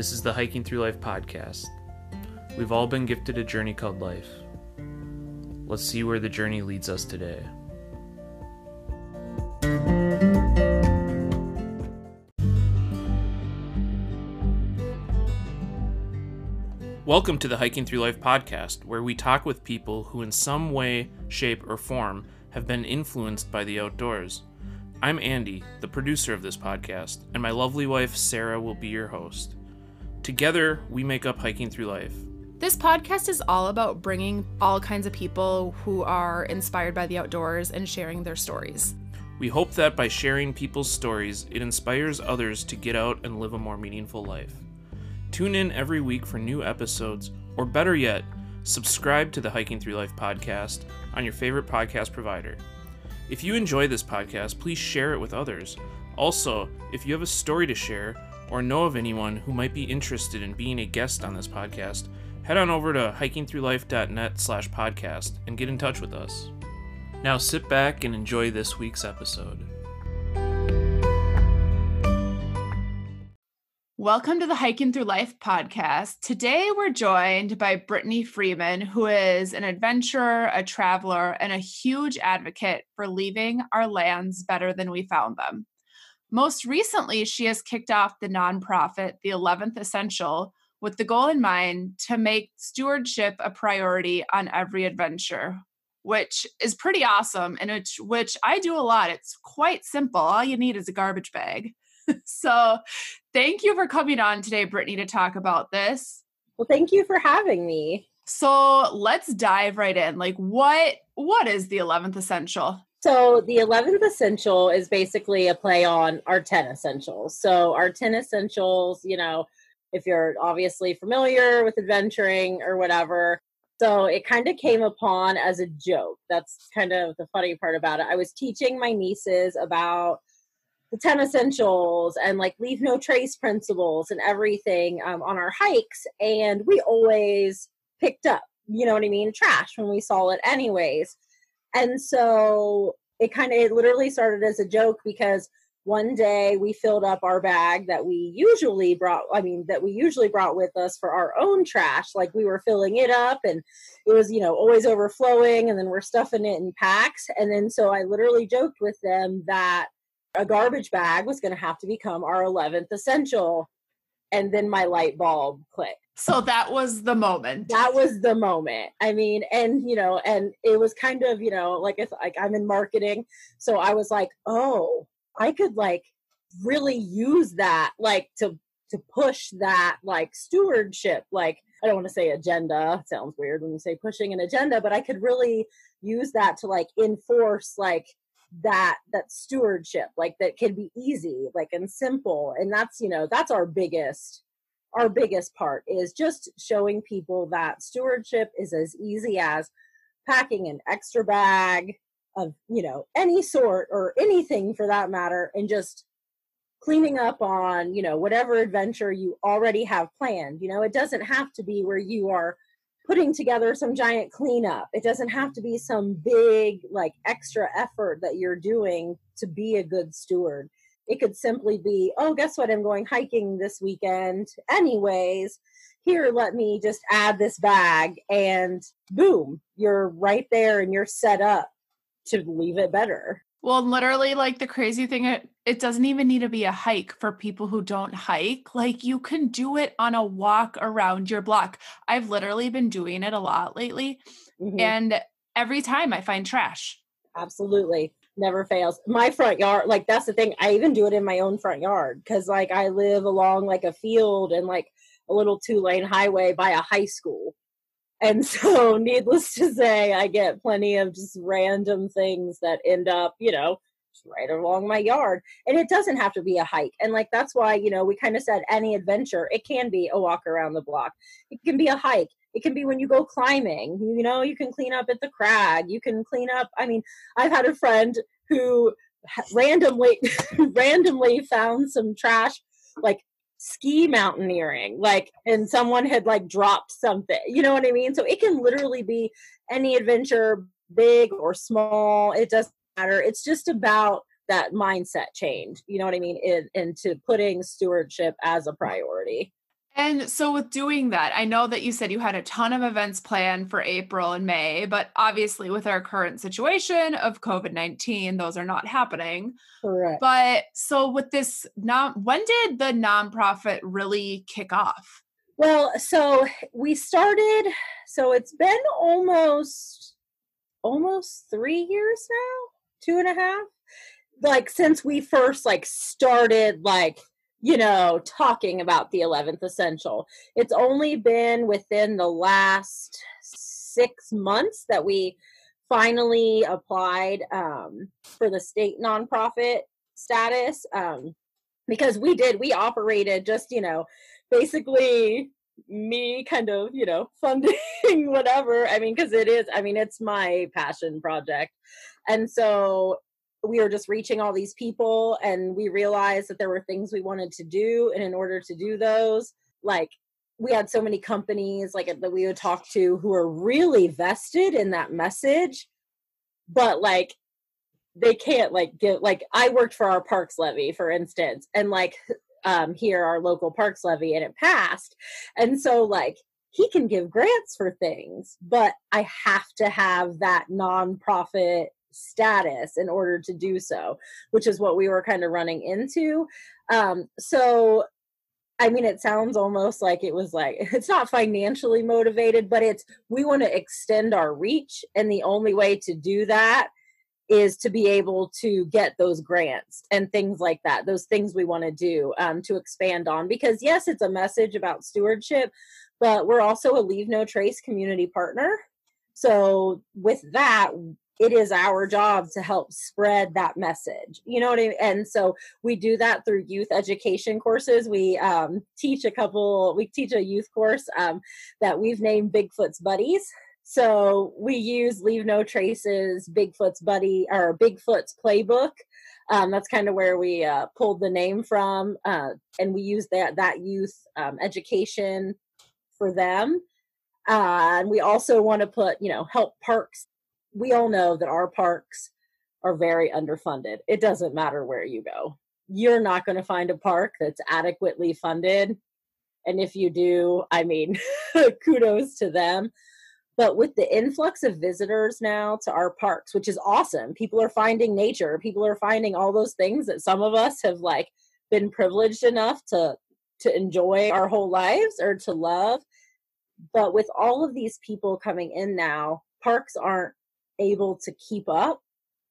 This is the Hiking Through Life podcast. We've all been gifted a journey called life. Let's see where the journey leads us today. Welcome to the Hiking Through Life podcast, where we talk with people who, in some way, shape, or form, have been influenced by the outdoors. I'm Andy, the producer of this podcast, and my lovely wife, Sarah, will be your host. Together, we make up Hiking Through Life. This podcast is all about bringing all kinds of people who are inspired by the outdoors and sharing their stories. We hope that by sharing people's stories, it inspires others to get out and live a more meaningful life. Tune in every week for new episodes, or better yet, subscribe to the Hiking Through Life podcast on your favorite podcast provider. If you enjoy this podcast, please share it with others. Also, if you have a story to share or know of anyone who might be interested in being a guest on this podcast, head on over to hikingthroughlife.net slash podcast and get in touch with us. Now sit back and enjoy this week's episode. Welcome to the Hiking Through Life podcast. Today we're joined by Brittany Freeman, who is an adventurer, a traveler, and a huge advocate for leaving our lands better than we found them. Most recently, she has kicked off the nonprofit, The 11th Essential, with the goal in mind to make stewardship a priority on every adventure, which is pretty awesome and which, which I do a lot. It's quite simple. All you need is a garbage bag. so, thank you for coming on today, Brittany, to talk about this. Well, thank you for having me. So, let's dive right in. Like what what is the 11th essential? So the 11th essential is basically a play on our 10 essentials. So our 10 essentials, you know, if you're obviously familiar with adventuring or whatever. So it kind of came upon as a joke. That's kind of the funny part about it. I was teaching my nieces about the 10 essentials and like leave no trace principles and everything um, on our hikes. And we always picked up, you know what I mean, trash when we saw it, anyways. And so it kind of it literally started as a joke because one day we filled up our bag that we usually brought i mean that we usually brought with us for our own trash. Like we were filling it up and it was you know always overflowing and then we're stuffing it in packs. And then so i literally joked with them that a garbage bag was going to have to become our 11th essential and then my light bulb clicked so that was the moment. That was the moment. I mean, and you know, and it was kind of, you know, like if like I'm in marketing, so I was like, oh, I could like really use that like to to push that like stewardship like I don't want to say agenda. It sounds weird when you say pushing an agenda, but I could really use that to like enforce like that that stewardship like that can be easy like and simple and that's you know that's our biggest our biggest part is just showing people that stewardship is as easy as packing an extra bag of you know any sort or anything for that matter and just cleaning up on you know whatever adventure you already have planned you know? It doesn't have to be where you are putting together some giant cleanup it doesn't have to be some big like extra effort that you're doing to be a good steward it could simply be, oh, guess what? I'm going hiking this weekend. Anyways, here, let me just add this bag, and boom, you're right there and you're set up to leave it better. Well, literally, like the crazy thing, it, it doesn't even need to be a hike for people who don't hike. Like you can do it on a walk around your block. I've literally been doing it a lot lately. Mm-hmm. And every time I find trash. Absolutely never fails. My front yard, like that's the thing. I even do it in my own front yard because like I live along like a field and like a little two lane highway by a high school. And so, needless to say, I get plenty of just random things that end up, you know, right along my yard. And it doesn't have to be a hike. And like that's why, you know, we kind of said any adventure, it can be a walk around the block. It can be a hike. It can be when you go climbing. You know, you can clean up at the crag. You can clean up. I mean, I've had a friend who randomly randomly found some trash like ski mountaineering like and someone had like dropped something you know what i mean? So it can literally be any adventure big or small it doesn't matter it's just about that mindset change you know what i mean in, into putting stewardship as a priority And so, with doing that, I know that you said you had a ton of events planned for April and May, but obviously, with our current situation of COVID 19, those are not happening. Correct. But so, with this, non, when did the nonprofit really kick off? Well, so we started, so it's been almost almost three years now, two and a half. Like since we first like started like you know, talking about the 11th essential. It's only been within the last six months that we finally applied um, for the state nonprofit status um, because we did, we operated just, you know, basically me kind of, you know, funding whatever. I mean, because it is, I mean, it's my passion project. And so we were just reaching all these people and we realized that there were things we wanted to do. And in order to do those like we had so many companies like that we would talk to who are really vested in that message but like they can't like get like i worked for our parks levy for instance and like um here our local parks levy and it passed. And so like he can give grants for things but i have to have that nonprofit status in order to do so, which is what we were kind of running into. Um, so, I mean, it sounds almost like it was like it's not financially motivated, but it's we want to extend our reach. And the only way to do that is to be able to get those grants and things like that, those things we want to do um, to expand on. Because, yes, it's a message about stewardship, but we're also a Leave No Trace community partner. So, with that, it is our job to help spread that message you know what i mean and so we do that through youth education courses. We um, teach a couple we teach a youth course um, that we've named bigfoot's buddies. So we use leave no traces bigfoot's buddy or bigfoot's playbook. Um, that's kind of where we uh, pulled the name from uh, and we use that that youth um, education for them. Uh, and we also want to put you know help parks we all know that our parks are very underfunded. It doesn't matter where you go. You're not going to find a park that's adequately funded. And if you do, I mean, kudos to them. But with the influx of visitors now to our parks, which is awesome, people are finding nature, people are finding all those things that some of us have like been privileged enough to to enjoy our whole lives or to love. But with all of these people coming in now, parks aren't able to keep up.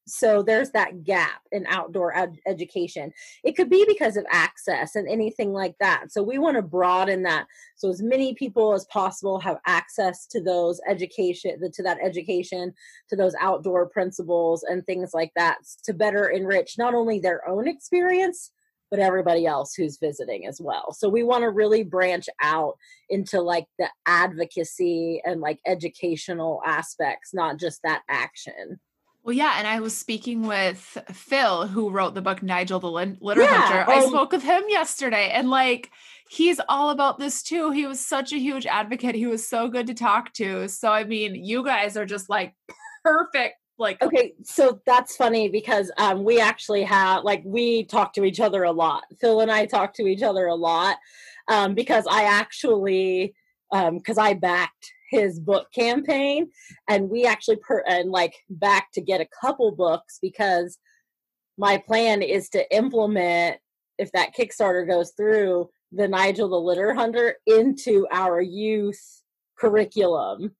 So there's that gap in outdoor ed- education. It could be because of access and anything like that. So we want to broaden that so as many people as possible have access to those education to that education to those outdoor principles and things like that to better enrich not only their own experience but everybody else who's visiting as well. So we want to really branch out into like the advocacy and like educational aspects, not just that action. Well, yeah, and I was speaking with Phil, who wrote the book Nigel the Litter yeah, Hunter. I oh, spoke with him yesterday, and like he's all about this too. He was such a huge advocate. He was so good to talk to. So I mean, you guys are just like perfect like okay so that's funny because um we actually have like we talk to each other a lot. Phil and i talk to each other a lot um because i actually um because i backed his book campaign and we actually per and like back to get a couple books because my plan is to implement if that kickstarter goes through the nigel the litter hunter into our youth curriculum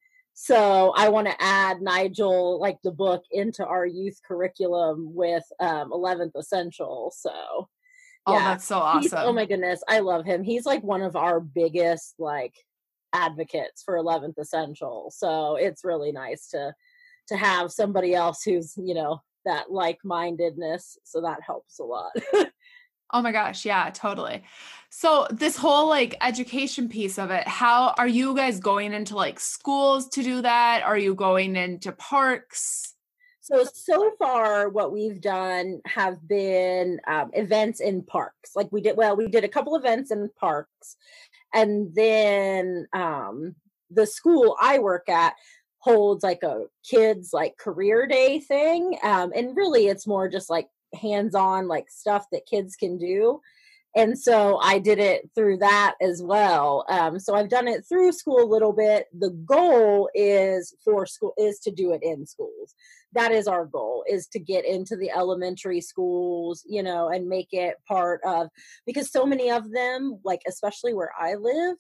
so I want to add Nigel, like the book, into our youth curriculum with um, 11th Essential. So, oh, yeah. that's so awesome. He's, oh my goodness, I love him. He's like one of our biggest like advocates for 11th Essential. So it's really nice to to have somebody else who's you know that like mindedness. So that helps a lot. Oh my gosh, yeah, totally. So this whole like education piece of it, how are you guys going into like schools to do that? Are you going into parks? So so far, what we've done have been um, events in parks. Like we did, well, we did a couple events in parks, and then um, the school I work at holds like a kids like career day thing, um, and really it's more just like hands-on like stuff that kids can do and so I did it through that as well. Um, so I've done it through school a little bit. The goal is for school is to do it in schools. That is our goal is to get into the elementary schools, you know, and make it part of because so many of them, like especially where I live,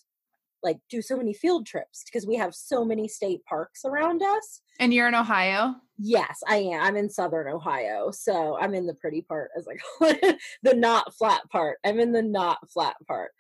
like do so many field trips because we have so many state parks around us. And you're in Ohio? Yes, I am. I'm in southern Ohio. So I'm in the pretty part as like the not flat part. I'm in the not flat part.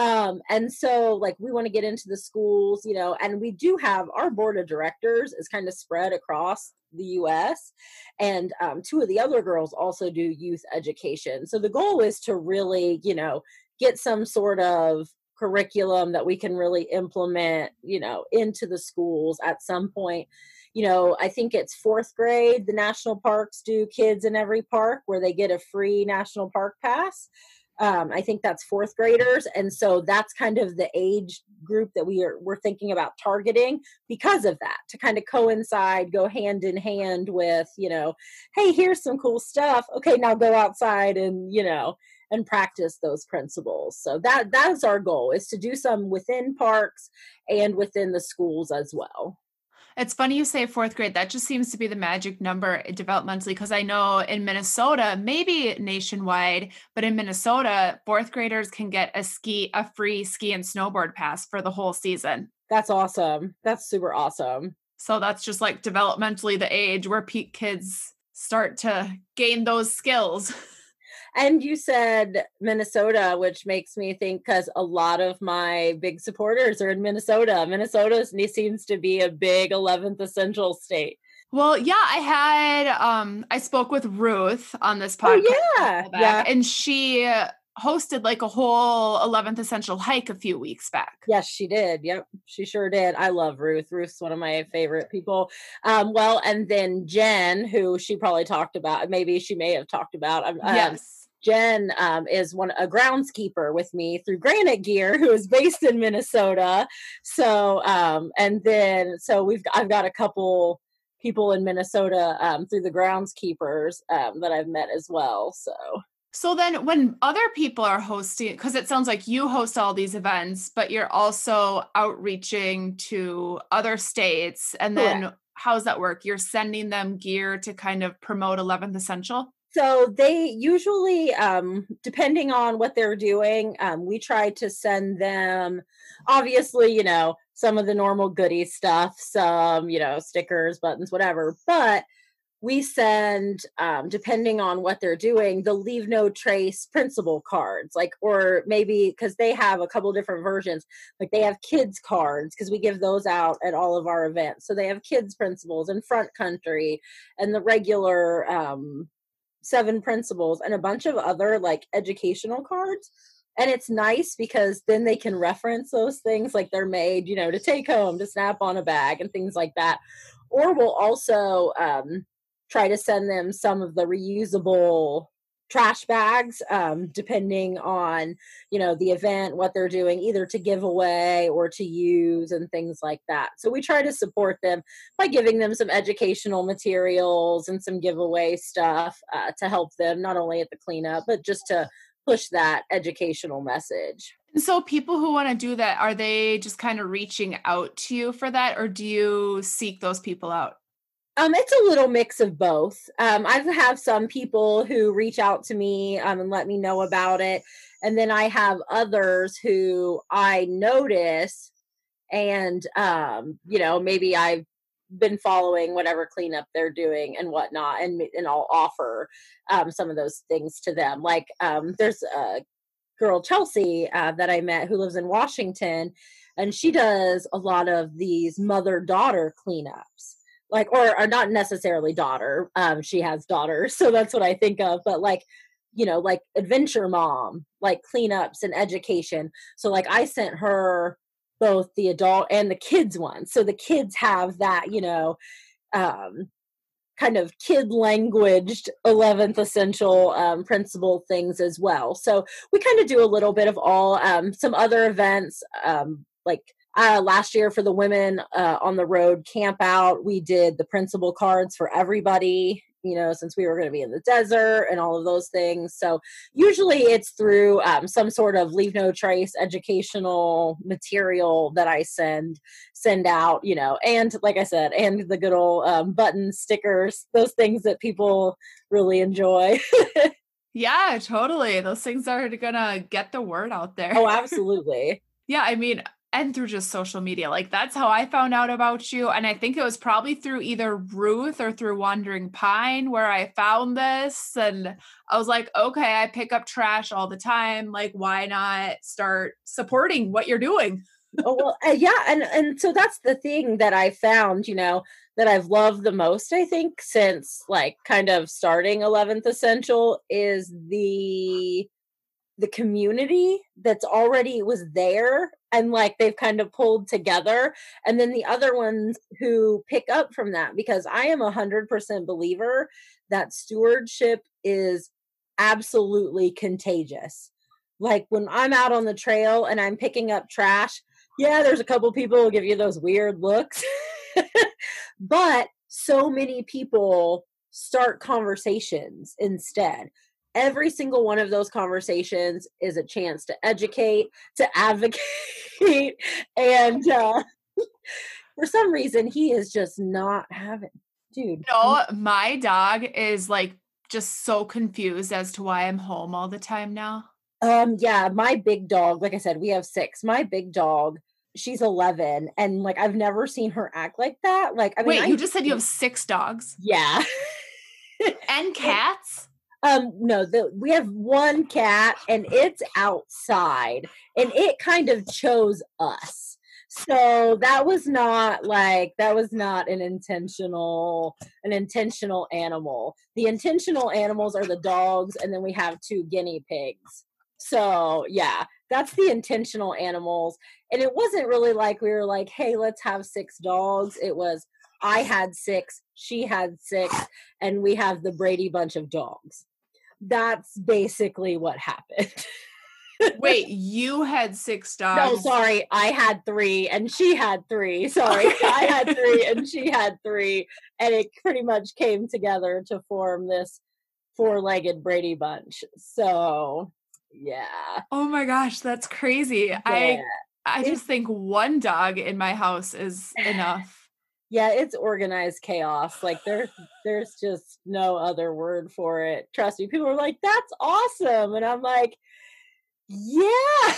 Um, and so like we want to get into the schools, you know, and we do have our board of directors is kind of spread across the US. And um, two of the other girls also do youth education. So the goal is to really, you know, get some sort of curriculum that we can really implement, you know, into the schools at some point. You know, I think it's fourth grade, the national parks do kids in every park where they get a free national park pass. Um, I think that's fourth graders, and so that's kind of the age group that we are we're thinking about targeting because of that to kind of coincide, go hand in hand with you know, hey, here's some cool stuff. Okay, now go outside and you know and practice those principles. So that that is our goal is to do some within parks and within the schools as well. It's funny you say fourth grade. That just seems to be the magic number developmentally because I know in Minnesota, maybe nationwide, but in Minnesota, fourth graders can get a ski, a free ski and snowboard pass for the whole season. That's awesome. That's super awesome. So that's just like developmentally the age where peak kids start to gain those skills. And you said Minnesota, which makes me think because a lot of my big supporters are in Minnesota. Minnesota seems to be a big 11th essential state. Well, yeah, I had um I spoke with Ruth on this podcast. Oh, yeah. yeah. And she hosted like a whole 11th essential hike a few weeks back. Yes, she did. Yep, she sure did. I love Ruth. Ruth's one of my favorite people. Um, well, and then Jen, who she probably talked about, maybe she may have talked about. Um, yes. Jen um, is one a groundskeeper with me through Granite Gear, who is based in Minnesota. So um, and then so we've I've got a couple people in Minnesota um, through the groundskeepers um, that I've met as well. So. So then when other people are hosting because it sounds like you host all these events but you're also outreaching to other states and then Correct. how's that work? You're sending them gear to kind of promote 11th essential? So they usually um, depending on what they're doing um, we try to send them obviously you know some of the normal goodie stuff some you know stickers buttons whatever but we send um, depending on what they're doing the leave no trace principle cards like or maybe because they have a couple different versions like they have kids cards because we give those out at all of our events. So they have kids principles and front country and the regular um, seven principles and a bunch of other like educational cards. And it's nice because then they can reference those things like they're made you know to take home to snap on a bag and things like that. Or we'll also um, try to send them some of the reusable trash bags um, depending on you know the event what they're doing either to give away or to use and things like that. So we try to support them by giving them some educational materials and some giveaway stuff uh, to help them not only at the cleanup but just to push that educational message. So people who want to do that are they just kind of reaching out to you for that or do you seek those people out um, it's a little mix of both. Um, I have some people who reach out to me um, and let me know about it, and then I have others who I notice, and um, you know, maybe I've been following whatever cleanup they're doing and whatnot, and and I'll offer um, some of those things to them. Like um, there's a girl Chelsea uh, that I met who lives in Washington, and she does a lot of these mother daughter cleanups like or, or not necessarily daughter um she has daughters so that's what i think of but like you know like adventure mom like cleanups and education so like i sent her both the adult and the kids one so the kids have that you know um kind of kid languaged 11th essential um, principle things as well so we kind of do a little bit of all um, some other events um, like uh, last year for the women uh, on the road camp out, we did the principle cards for everybody, you know, since we were going to be in the desert and all of those things. So usually it's through um, some sort of leave no trace educational material that I send send out, you know, and like I said, and the good old um, button stickers, those things that people really enjoy. yeah, totally. Those things are gonna get the word out there. Oh, absolutely. yeah, I mean, and through just social media. Like that's how I found out about you. And I think it was probably through either Ruth or through Wandering Pine where I found this. And I was like, okay, I pick up trash all the time. Like, why not start supporting what you're doing? oh well uh, yeah and and so that's the thing that i found you know that i've loved the most i think since like kind of starting 11th essential is the the community that's already was there and like they've kind of pulled together and then the other ones who pick up from that because i am a hundred percent believer that stewardship is absolutely contagious. Like when i'm out on the trail and i'm picking up trash yeah there's a couple people who give you those weird looks but so many people start conversations instead every single one of those conversations is a chance to educate, to advocate, and uh, for some reason he is just not having. Dude, no, my dog is like just so confused as to why I'm home all the time now. Um, yeah, my big dog, like I said, we have six. My big dog, she's 11, and like I've never seen her act like that. Like, I mean, wait, I, you just said you have six dogs? Yeah. and cats? Um, no, the we have one cat and it's outside and it kind of chose us. So that was not like that was not an intentional an intentional animal. The intentional animals are the dogs and then we have two guinea pigs. So, yeah, that's the intentional animals. And it wasn't really like we were like, "Hey, let's have six dogs." It was I had six, she had six, and we have the Brady bunch of dogs that's basically what happened. Wait, you had six dogs? No, sorry, I had three and she had three. Sorry, I had three and she had three, and it pretty much came together to form this four-legged Brady bunch. So, yeah. Oh my gosh, that's crazy. Yeah. I I just think one dog in my house is enough yeah it's organized chaos like there's there's just no other word for it trust me people are like that's awesome and i'm like yeah.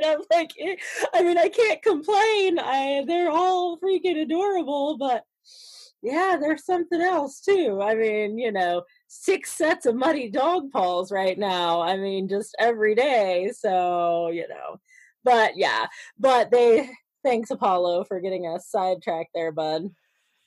And i'm like eh, i mean i can't complain i they're all freaking adorable but yeah there's something else too i mean you know six sets of muddy dog paws right now i mean just every day so you know but yeah but they Thanks, Apollo, for getting us sidetracked there, bud.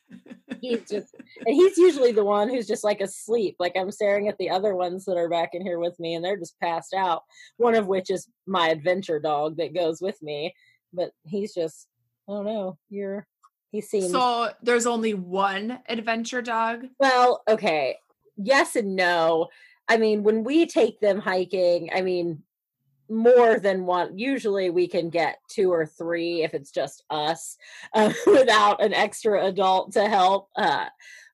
he's just and he's usually the one who's just like asleep. Like i'm staring at the other ones that are back in here with me and they're just passed out one of which is my adventure dog that goes with me. But he's just i don't know you're he seems so there's only one adventure dog? Well okay. Yes and no. I mean when we take them hiking i mean more than one usually we can get two or three if it's just us uh, without an extra adult to help uh,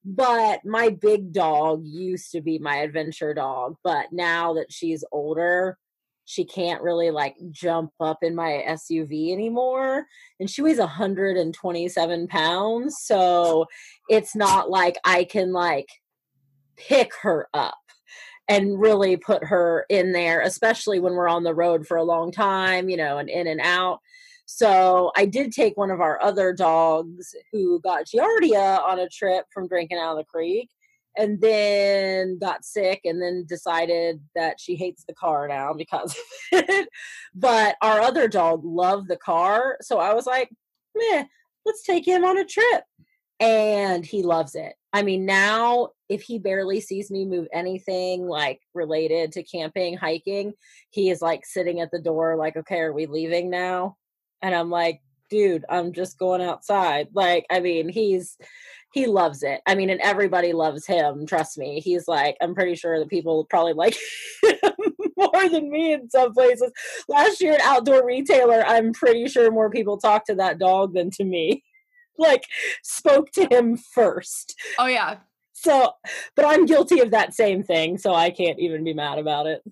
but my big dog used to be my adventure dog but now that she's older she can't really like jump up in my suv anymore and she weighs 127 pounds so it's not like i can like pick her up and really put her in there, especially when we're on the road for a long time, you know, and in and out. So I did take one of our other dogs who got Giardia on a trip from drinking out of the creek and then got sick and then decided that she hates the car now because of it. But our other dog loved the car. So I was like, meh, let's take him on a trip. And he loves it. I mean, now if he barely sees me move anything like related to camping, hiking, he is like sitting at the door, like, okay, are we leaving now? And I'm like, dude, I'm just going outside. Like, I mean, he's he loves it. I mean, and everybody loves him. Trust me. He's like, I'm pretty sure that people probably like more than me in some places. Last year at Outdoor Retailer, I'm pretty sure more people talked to that dog than to me. Like spoke to him first. Oh yeah. So, but I'm guilty of that same thing, so I can't even be mad about it.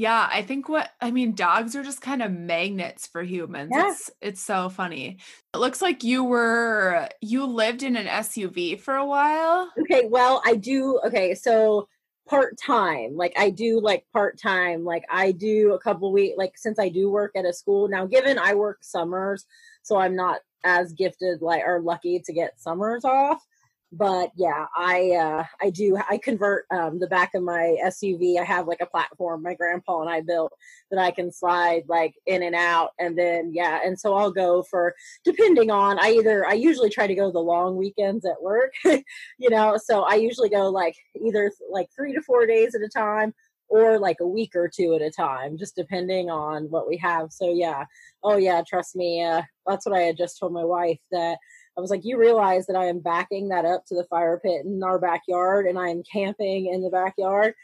Yeah, I think what I mean, dogs are just kind of magnets for humans. Yeah. It's it's so funny. It looks like you were you lived in an SUV for a while. Okay, well, I do. Okay, so part time, like I do like part time, like I do a couple weeks, like since I do work at a school now. Given I work summers, so I'm not as gifted like or lucky to get summers off. But yeah i uh i do i convert um the back of my suv i have like a platform my grandpa and i built that i can slide like in and out and then yeah and so i'll go for depending on i either i usually try to go the long weekends at work you know so i usually go like either like three to four days at a time or like a week or two at a time just depending on what we have so yeah oh yeah trust me uh that's what i had just told my wife that I was like, you realize that I am backing that up to the fire pit in our backyard and I am camping in the backyard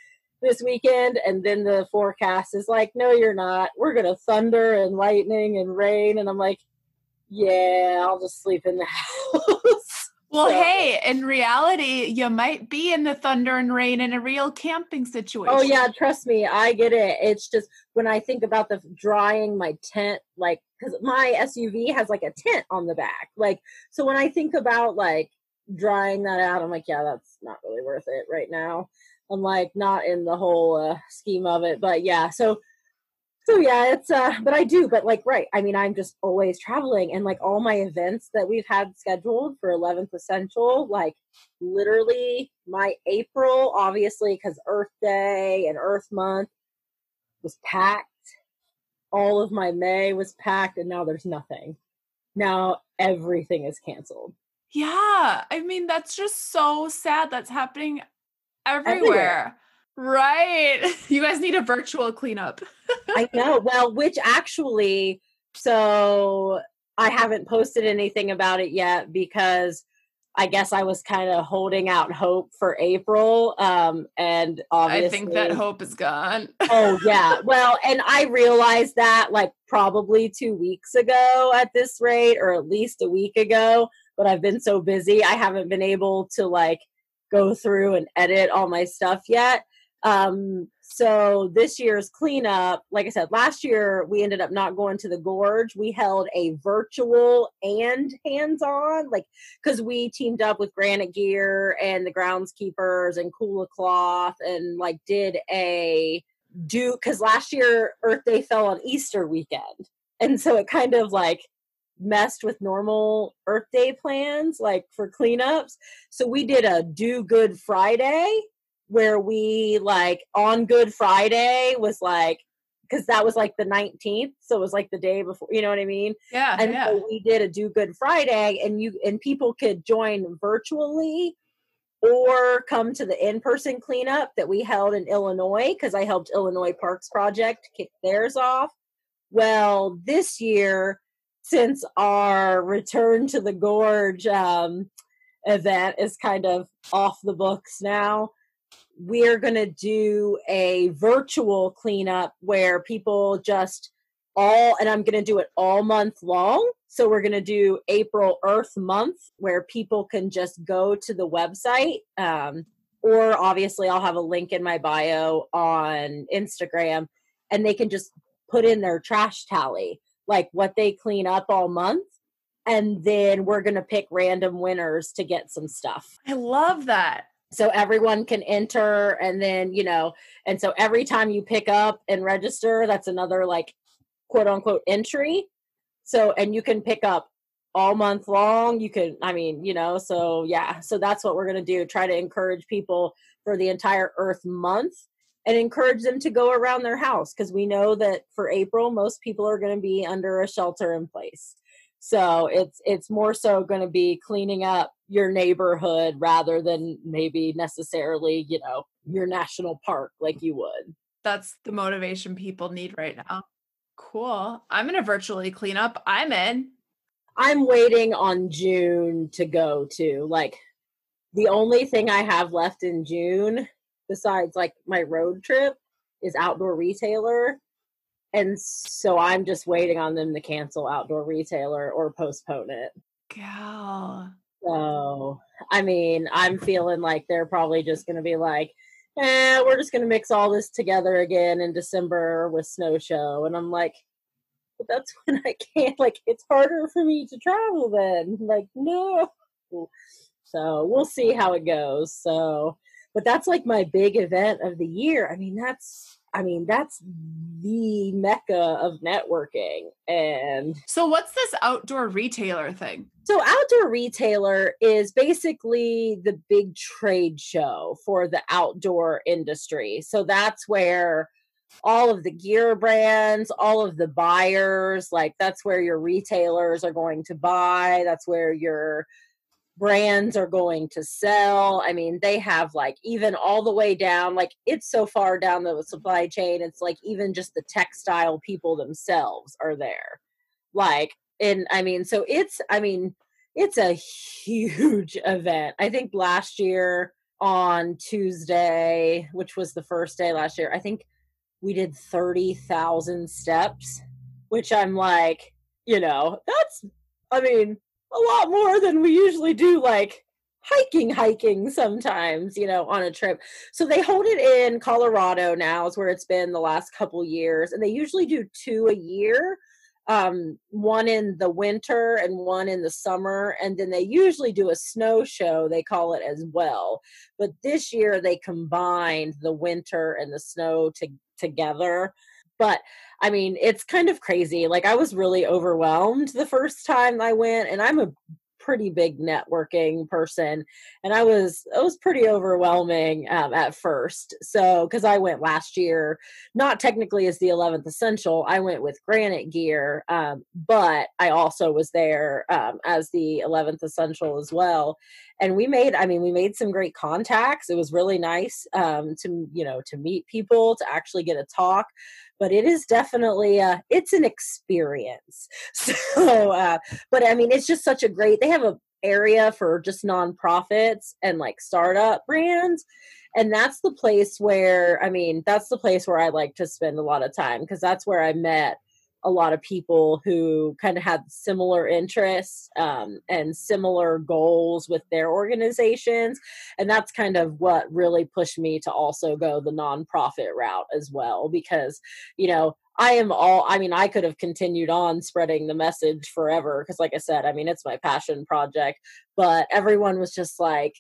this weekend. And then the forecast is like, no, you're not. We're to thunder and lightning and rain. And I'm like, yeah, I'll just sleep in the house. Well, So- hey, in reality, you might be in the thunder and rain in a real camping situation. Oh yeah, trust me, I get it. It's just when I think about the drying my tent, like because my SUV has like a tent on the back, like so when I think about like drying that out, I'm like, yeah, that's not really worth it right now. I'm like not in the whole uh, scheme of it, but yeah, so so yeah, it's uh, but I do, but like right, I mean, I'm just always traveling, and like all my events that we've had scheduled for 11th Essential, like literally my April, obviously, because Earth Day and Earth Month was packed. All of my May was packed, and now there's nothing. Now everything is canceled. Yeah, I mean that's just so sad. That's happening everywhere. Everywhere. Right. You guys need a virtual cleanup. I know. Well, which actually, so I haven't posted anything about it yet because I guess I was kind of holding out hope for April. Um, and obviously, I think that hope is gone. oh yeah well and i realized that like probably two weeks ago at this rate or at least a week ago but i've been so busy i haven't been able to like go through and edit all my stuff yet um so this year's cleanup like i said last year we ended up not going to the gorge. We held a virtual and hands-on like because we teamed up with granite gear and the groundskeepers and Kula cloth and like did a do because last year earth day fell on easter weekend. And so it kind of like messed with normal earth day plans like for cleanups. So we did a do good friday where we like on good friday was like because that was like the 19th so it was like the day before you know what i mean Yeah. and yeah. so we did a do good friday and you and people could join virtually or come to the in-person cleanup that we held in illinois because i helped illinois parks project kick theirs off well this year since our return to the gorge um, event is kind of off the books now we're going to do a virtual cleanup where people just all and i'm going to do it all month long so we're going to do april earth month where people can just go to the website um, or obviously i'll have a link in my bio on instagram and they can just put in their trash tally like what they clean up all month and then we're going to pick random winners to get some stuff I love that. So everyone can enter and then you know and so every time you pick up and register that's another like quote unquote entry. So and you can pick up all month long. You can i mean you know so yeah. So that's what we're going to do try to encourage people for the entire earth month and encourage them to go around their house because we know that for april most people are going to be under a shelter in place. So it's it's more so going to be cleaning up your neighborhood rather than maybe necessarily you know your national park like you would That's the motivation people need right now. Cool. I'm going to virtually clean up. I'm in. i'm waiting on june to go to like the only thing i have left in june besides like my road trip is outdoor retailer and so i'm just waiting on them to cancel outdoor retailer or postpone it Gal. So, I mean, I'm feeling like they're probably just going to be like, eh, we're just going to mix all this together again in December with Snow Show. And I'm like, but that's when I can't, like, it's harder for me to travel then. Like, no. So we'll see how it goes. So, but that's like my big event of the year. I mean, that's I mean, that's the mecca of networking. And so, what's this outdoor retailer thing? So, outdoor retailer is basically the big trade show for the outdoor industry. So, that's where all of the gear brands, all of the buyers, like that's where your retailers are going to buy. That's where your brands are going to sell. I mean, they have like even all the way down, like it's so far down the supply chain, it's like even just the textile people themselves are there. Like, and I mean, so it's, I mean, it's a huge event. I think last year on Tuesday, which was the first day last year, I think we did 30,000 steps, which I'm like, you know, that's, I mean, a lot more than we usually do like hiking hiking sometimes you know on a trip. So they hold it in colorado now is where it's been the last couple years and they usually do two a year um, one in the winter and one in the summer and then they usually do a snow show they call it as well. But this year they combined the winter and the snow to, together but I mean, it's kind of crazy. Like I was really overwhelmed the first time I went and I'm a pretty big networking person and i was it was pretty overwhelming um, at first so because i went last year not technically as the 11th essential i went with granite gear um, but i also was there um, as the 11th essential as well and we made i mean we made some great contacts it was really nice um, to you know to meet people to actually get a talk but it is definitely a it's an experience. So uh, but i mean it's just such a great they have a area for just nonprofits and like startup brands and that's the place where i mean that's the place where i like to spend a lot of time because that's where i met a lot of people who kind of had similar interests um, and similar goals with their organizations. And that's kind of what really pushed me to also go the nonprofit route as well, because, you know, I am all, I mean, I could have continued on spreading the message forever because, like I said, I mean, it's my passion project, but everyone was just like,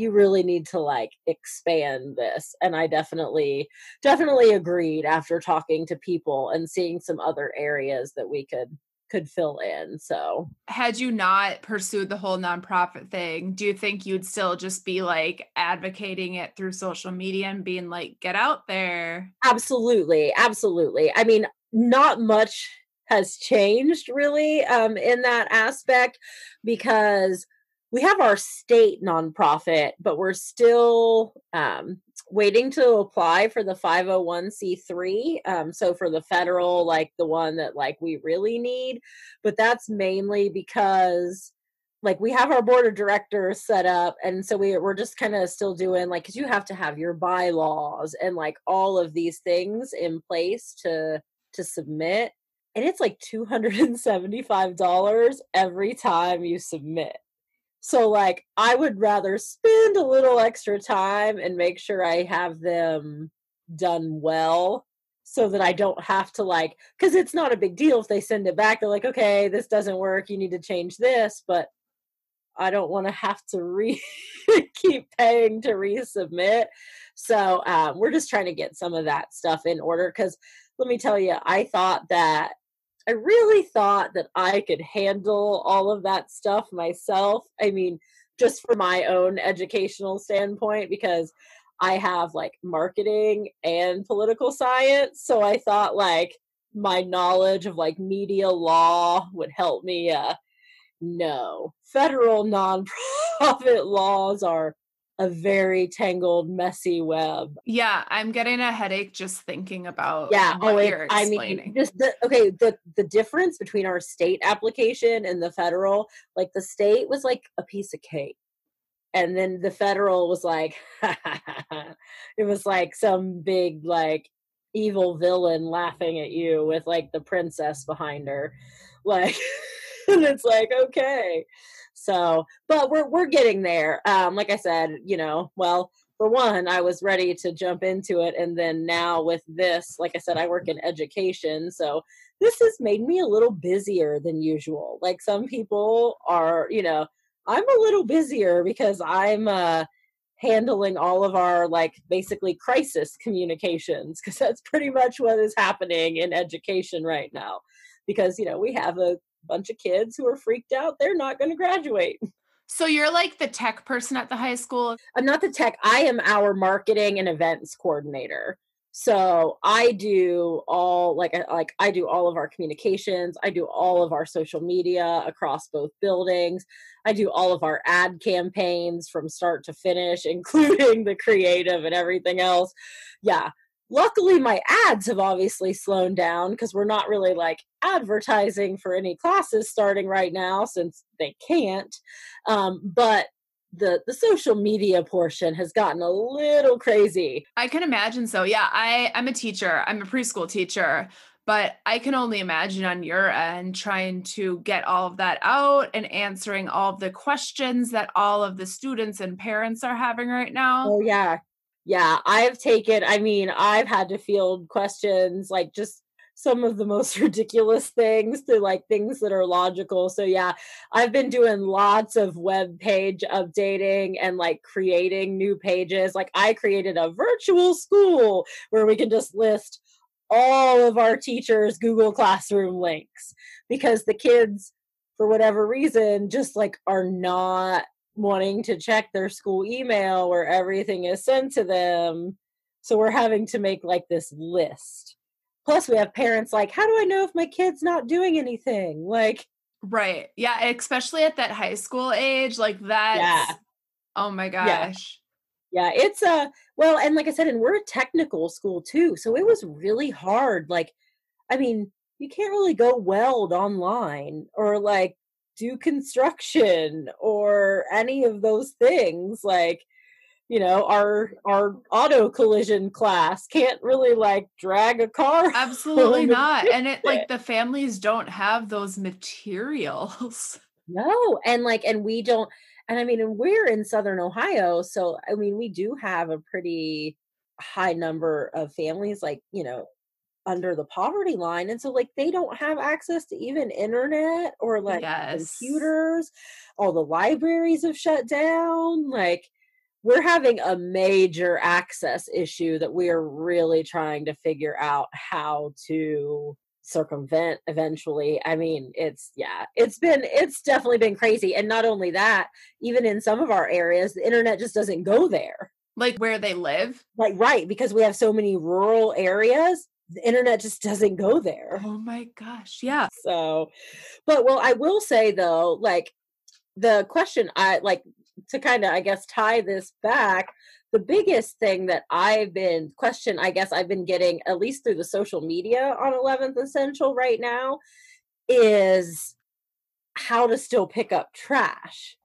you really need to like expand this and i definitely definitely agreed after talking to people and seeing some other areas that we could could fill in so. Had you not pursued the whole nonprofit thing do you think you'd still just be like advocating it through social media and being like get out there. Absolutely absolutely. I mean not much has changed really um in that aspect because we have our state nonprofit, but we're still um, waiting to apply for the 501c3. Um, so for the federal, like the one that like we really need, but that's mainly because like we have our board of directors set up and so we, we're just kind of still doing like because you have to have your bylaws and like all of these things in place to to submit and it's like $275 every time you submit so like I would rather spend a little extra time and make sure I have them done well so that I don't have to like cuz it's not a big deal if they send it back they're like okay this doesn't work you need to change this but I don't want to have to re keep paying to resubmit. So um, we're just trying to get some of that stuff in order cuz let me tell you I thought that I really thought that I could handle all of that stuff myself. I mean, just for my own educational standpoint, because I have like marketing and political science. So I thought like my knowledge of like media law would help me. Uh, no, federal nonprofit laws are a very tangled, messy web. Yeah, I'm getting a headache just thinking about yeah. oh, it, I mean, just the okay. The the difference between our state application and the federal, like the state was like a piece of cake, and then the federal was like, it was like some big like evil villain laughing at you with like the princess behind her, like. and it's like okay so but we're we're getting there. Um like i said you know well for one i was ready to jump into it and then now with this like i said i work in education so this has made me a little busier than usual. Like some people are you know i'm a little busier because i'm uh handling all of our like basically crisis communications because that's pretty much what is happening in education right now because you know we have a bunch of kids who are freaked out they're not going to graduate. So you're like the tech person at the high school? I'm not the tech i am our marketing and events coordinator. So i do all like like i do all of our communications i do all of our social media across both buildings. I do all of our ad campaigns from start to finish including the creative and everything else. Yeah luckily my ads have obviously slowed down because we're not really like advertising for any classes starting right now since they can't um, but the the social media portion has gotten a little crazy. I can imagine so. Yeah, I I'm a teacher. I'm a preschool teacher, but I can only imagine on your end trying to get all of that out and answering all of the questions that all of the students and parents are having right now. Oh yeah. Yeah, I've taken I mean, I've had to field questions like just some of the most ridiculous things to like things that are logical. So yeah, I've been doing lots of web page updating and like creating new pages. Like I created a virtual school where we can just list all of our teachers Google Classroom links because the kids for whatever reason just like are not wanting to check their school email where everything is sent to them. So we're having to make like this list plus we have parents like how do i know if my kid's not doing anything like right yeah especially at that high school age like that yeah. oh my gosh yeah. yeah it's a uh, well and like i said and we're a technical school too so it was really hard like i mean you can't really go weld online or like do construction or any of those things like you know our our auto collision class can't really like drag a car absolutely not and it like the families don't have those materials. No and like and we don't and i mean and we're in southern ohio so i mean we do have a pretty high number of families like you know under the poverty line and so like they don't have access to even internet or like yes. computers. All the libraries have shut down like we're having a major access issue that we are really trying to figure out how to circumvent eventually. I mean it's yeah it's been it's definitely been crazy and not only that even in some of our areas the internet just doesn't go there. Like where they live? Like right because we have so many rural areas the internet just doesn't go there oh my gosh yeah so but well i will say though like the question i like to kind of, I guess, tie this back, the biggest thing that I've been question, I guess I've been getting at least through the social media on 11th Essential right now is how to still pick up trash.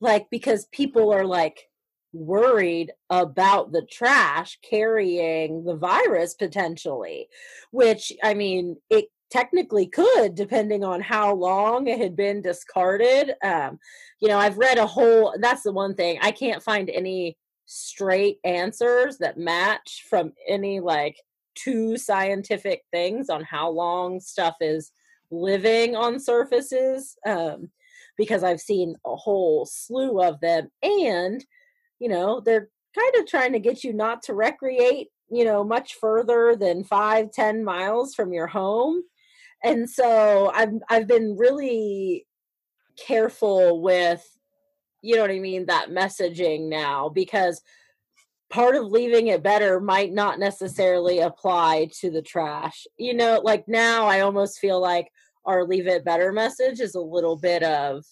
Like, because people are like worried about the trash carrying the virus potentially, which I mean, it technically could depending on how long it had been discarded um, you know i've read a whole that's the one thing i can't find any straight answers that match from any like two scientific things on how long stuff is living on surfaces um, because i've seen a whole slew of them and you know they're kind of trying to get you not to recreate you know much further than five ten miles from your home and so I've I've been really careful with you know what I mean that messaging now because part of leaving it better might not necessarily apply to the trash. You know, like now I almost feel like our leave it better message is a little bit of,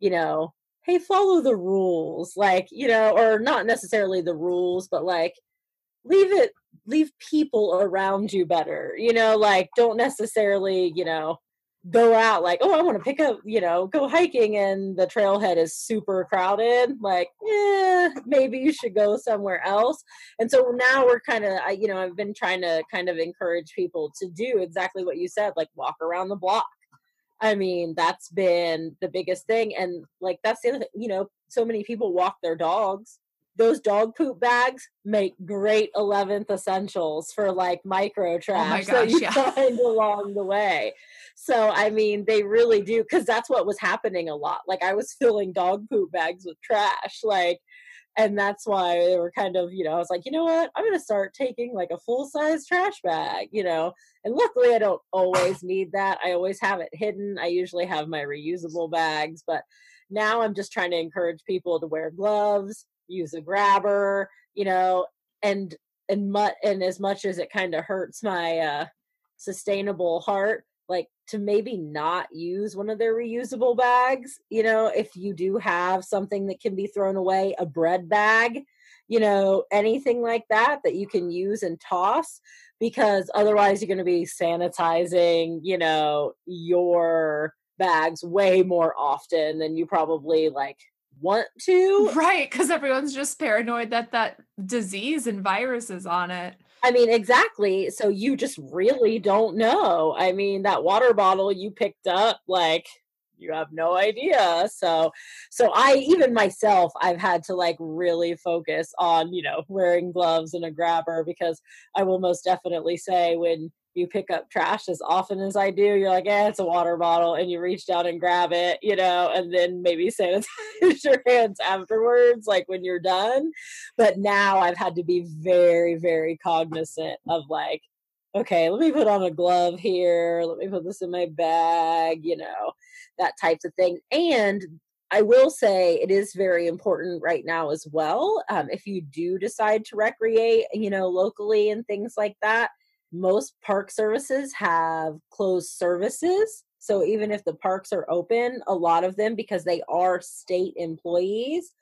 you know, hey, follow the rules. Like, you know, or not necessarily the rules, but like leave it leave people around you better you know like don't necessarily you know go out like oh i want to pick up you know go hiking and the trailhead is super crowded like yeah maybe you should go somewhere else and so now we're kind of you know i've been trying to kind of encourage people to do exactly what you said like walk around the block I mean, that's been the biggest thing. And like, that's the other thing, you know, so many people walk their dogs. Those dog poop bags make great 11th essentials for like micro oh trash gosh, that you yeah. find along the way. So, I mean, they really do, because that's what was happening a lot. Like, I was filling dog poop bags with trash. Like, and that's why they were kind of you know i was like you know what? I'm to start taking like a full size trash bag you know? And luckily i don't always need that. I always have it hidden. I usually have my reusable bags but now i'm just trying to encourage people to wear gloves use a grabber you know and and mu- and as much as it kind of hurts my uh sustainable heart like to maybe not use one of their reusable bags you know if you do have something that can be thrown away a bread bag you know anything like that that you can use and toss because otherwise you're going to be sanitizing you know your bags way more often than you probably like want to Right, because everyone's just paranoid that that disease and virus is on it. I mean, exactly. So you just really don't know. I mean, that water bottle you picked up, like, you have no idea. So, so I, even myself, I've had to like really focus on, you know, wearing gloves and a grabber because I will most definitely say when you pick up trash as often as I do, you're like, eh, it's a water bottle, and you reach down and grab it, you know, and then maybe sanitize your hands afterwards, like when you're done. But now I've had to be very, very cognizant of like, okay, let me put on a glove here, let me put this in my bag, you know, that types of thing. And I will say it is very important right now as well. Um, if you do decide to recreate, you know, locally and things like that, most park services have closed services. So even if the parks are open, a lot of them, because they are state employees,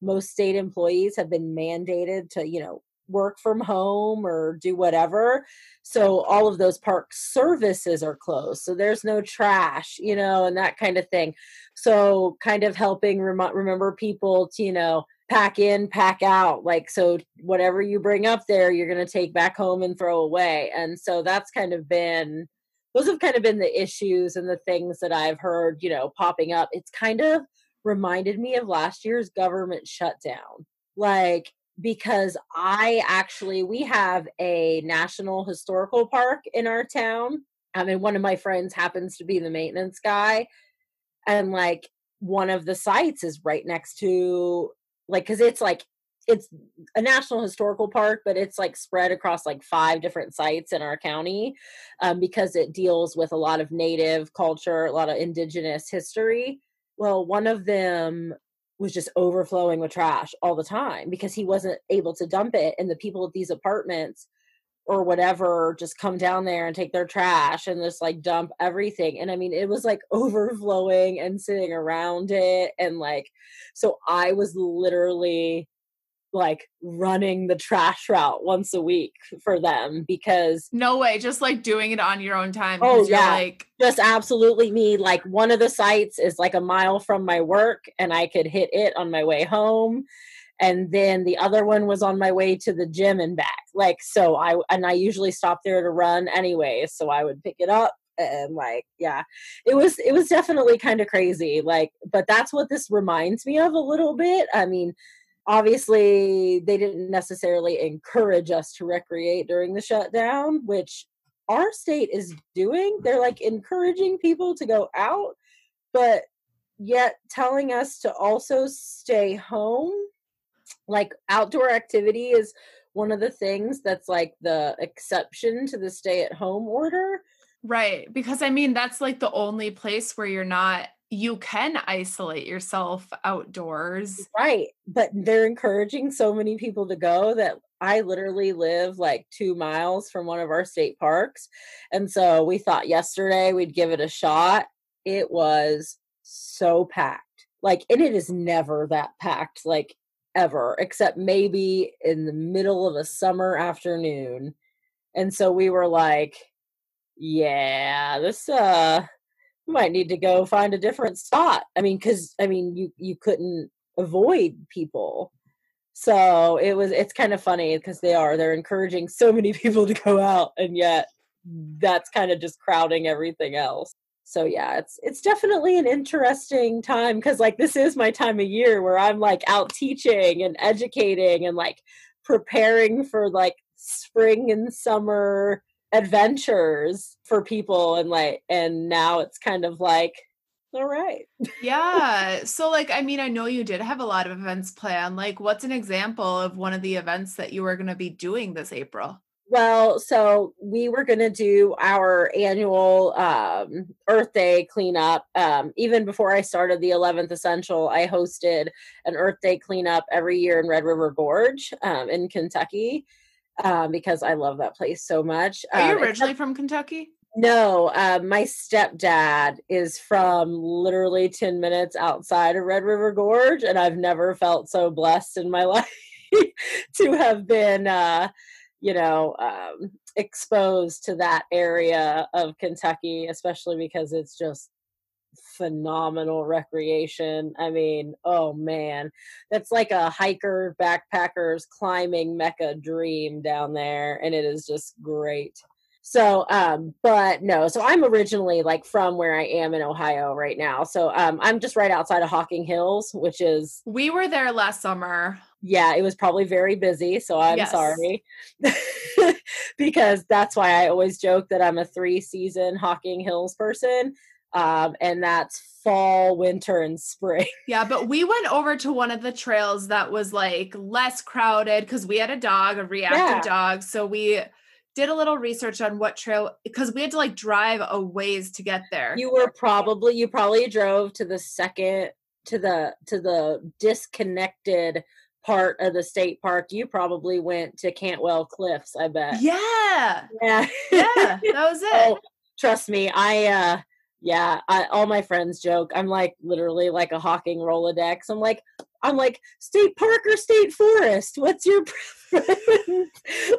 most state employees have been mandated to, you know, work from home or do whatever. So all of those park services are closed. So there's no trash, you know, and that kind of thing. So kind of helping rem- remember people to, you know, pack in, pack out. Like, so whatever you bring up there, you're going to take back home and throw away. And so that's kind of been, those have kind of been the issues and the things that I've heard, you know, popping up. It's kind of reminded me of last year's government shutdown. Like, because I actually, we have a national historical park in our town. I mean, one of my friends happens to be the maintenance guy. And like, one of the sites is right next to like because it's like it's a national historical park but it's like spread across like five different sites in our county um, because it deals with a lot of native culture a lot of indigenous history. Well one of them was just overflowing with trash all the time because he wasn't able to dump it and the people at these apartments or whatever just come down there and take their trash and just like dump everything and i mean it was like overflowing and sitting around it and like so i was literally like running the trash route once a week for them because No way, just like doing it on your own time. Oh, yeah. like just absolutely me like one of the sites is like a mile from my work and i could hit it on my way home and then the other one was on my way to the gym and back. Like so i and i usually stop there to run anyway so i would pick it up and like yeah. It was it was definitely kind of crazy like but that's what this reminds me of a little bit. I mean obviously they didn't necessarily encourage us to recreate during the shutdown which our state is doing. They're like encouraging people to go out but yet telling us to also stay home like outdoor activity is one of the things that's like the exception to the stay at home order right. Because I mean, that's like the only place where you're not you can isolate yourself outdoors. right but they're encouraging so many people to go that i literally live like two miles from one of our state parks and so we thought yesterday we'd give it a shot it was so packed like and it is never that packed like ever except maybe in the middle of a summer afternoon. And so we were like yeah this uh we might need to go find a different spot. I mean because i mean you you couldn't avoid people. So it was it's kind of funny because they are they're encouraging so many people to go out and yet that's kind of just crowding everything else so yeah it's it's definitely an interesting time because like this is my time of year where i'm like out teaching and educating and like preparing for like spring and summer adventures for people and like and now it's kind of like all right. Yeah. So like i mean i know you did have a lot of events planned. Like what's an example of one of the events that you were going to be doing this april well, so we were going to do our annual um, Earth Day cleanup. Um, even before I started the 11th Essential, I hosted an Earth Day cleanup every year in Red River Gorge um, in Kentucky um, because I love that place so much. Are you Um, originally from Kentucky? no, uh, my stepdad is from literally 10 minutes outside of Red River Gorge, and I've never felt so blessed in my life to have been, uh, you know, um, exposed to that area of Kentucky, especially because it's just phenomenal recreation. I mean, oh man, that's like a hiker, backpackers, climbing mecca dream down there, and it is just great. So, um, but no, so I'm originally like from where I am in Ohio right now. So, um, I'm just right outside of Hocking Hills, which is, We were there last summer. yeah, it was probably very busy. So I'm Yes. sorry because that's why I always joke that I'm a three season Hocking Hills person. Um, and that's fall, winter, and spring. Yeah, but we went over to one of the trails that was like less crowded because we had a dog, a reactive Yeah. dog. So we did a little research on what trail because we had to like drive a ways to get there. You were probably you probably drove to the second to the to the disconnected part of the state park. You probably went to Cantwell Cliffs, I bet. yeah. Yeah. Yeah. That was it. oh, trust me, I uh yeah, I, all my friends joke. I'm like literally like a hocking Rolodex. I'm like, I'm like state park or state forest. What's your preference?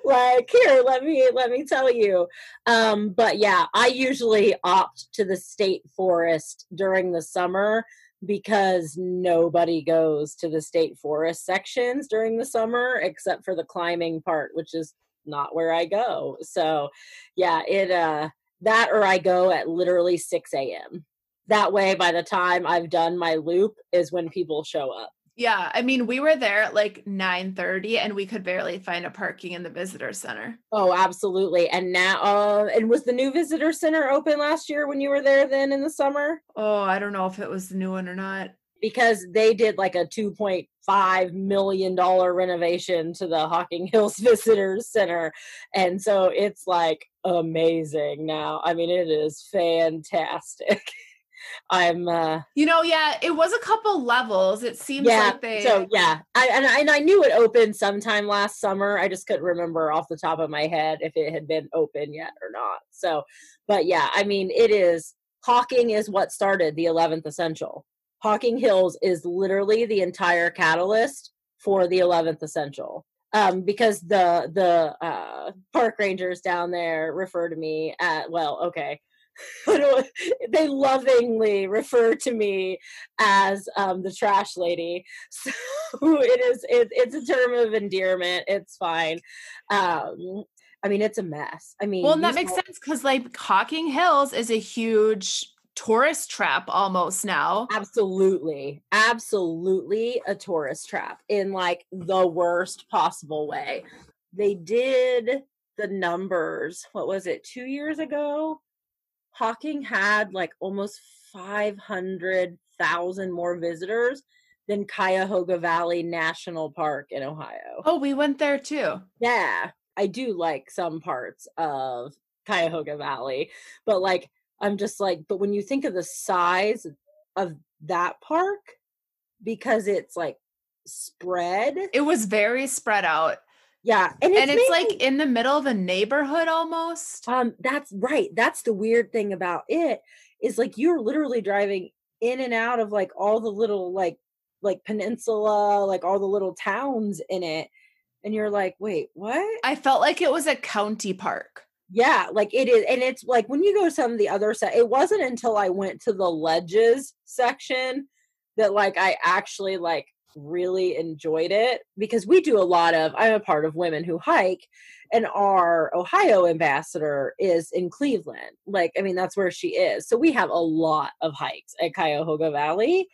like here, let me let me tell you. Um, but yeah, I usually opt to the state forest during the summer because nobody goes to the state forest sections during the summer except for the climbing part, which is not where I go. So yeah, it uh that or I go at literally 6 a.m. That way, by the time I've done my loop, is when people show up. Yeah. I mean, we were there at like 9 30 and we could barely find a parking in the visitor center. Oh, absolutely. And now, uh, and was the new visitor center open last year when you were there then in the summer? Oh, I don't know if it was the new one or not. Because they did like a $2.5 million renovation to the Hocking Hills Visitor Center. And so it's like amazing now. I mean, it is fantastic. I'm, uh, You know, yeah, it was a couple levels. It seems yeah. like they So yeah, I and, I and I knew it opened sometime last summer. I just couldn't remember off the top of my head if it had been open yet or not. So, but yeah, I mean, it is. Hocking is what started the Eleventh Essential. Hocking Hills is literally the entire catalyst for the Eleventh Essential. Um, because the the uh, park rangers down there refer to me at well, okay, they lovingly refer to me as um, the trash lady. So it is it, it's a term of endearment. It's fine. Um, I mean, it's a mess. I mean, Well, that makes sense because like Hocking Hills is a huge tourist trap almost now. Absolutely, absolutely a tourist trap in like the worst possible way. They did the numbers. What was it? Two years ago, Hocking had like almost five hundred thousand more visitors than Cuyahoga Valley National Park in Ohio. Oh, we went there too. yeah, I do like some parts of Cuyahoga Valley, but like I'm just like, but when you think of the size of that park, because it's like spread, It was very spread out. Yeah, and it's, and it's mainly- like in the middle of a neighborhood almost. um, that's right. That's the weird thing about it is like you're literally driving in and out of like all the little like like peninsula, like all the little towns in it, and you're like, wait, what? I felt like it was a county park. Yeah, like it is, and it's like when you go to some of the other side. It wasn't until I went to the ledges section that like I actually like really enjoyed it because we do a lot of i'm a part of women who hike and our ohio ambassador is in cleveland like i mean that's where she is. So we have a lot of hikes at cuyahoga valley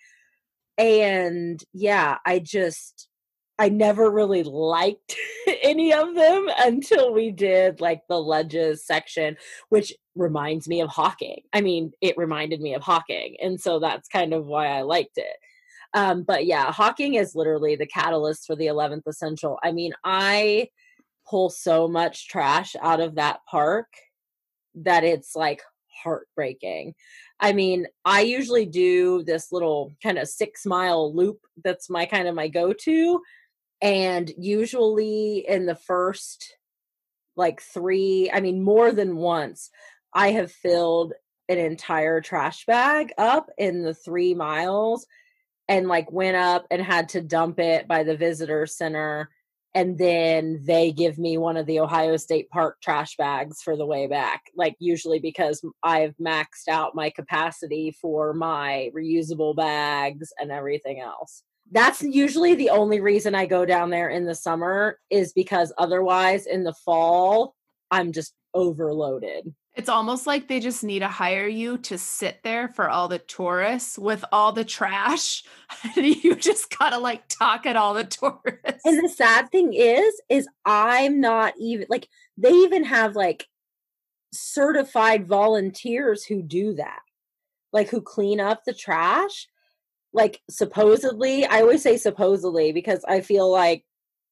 and yeah i just i never really liked any of them until we did like the ledges section which reminds me of hocking. I mean it reminded me of hocking and so that's kind of why i liked it um, but yeah, hocking is literally the catalyst for the 11th essential. I mean, I pull so much trash out of that park that it's like heartbreaking. I mean, I usually do this little kind of six mile loop that's my kind of my go to. And usually in the first like three, I mean, more than once, I have filled an entire trash bag up in the three miles and like went up and had to dump it by the visitor center and then they give me one of the Ohio State Park trash bags for the way back. Like usually because I've maxed out my capacity for my reusable bags and everything else. That's usually the only reason I go down there in the summer is because otherwise in the fall I'm just overloaded. It's almost like they just need to hire you to sit there for all the tourists with all the trash. And you just gotta like talk at all the tourists. And the sad thing is, is I'm not even like they even have like certified volunteers who do that, like who clean up the trash. Like supposedly, I always say supposedly because I feel like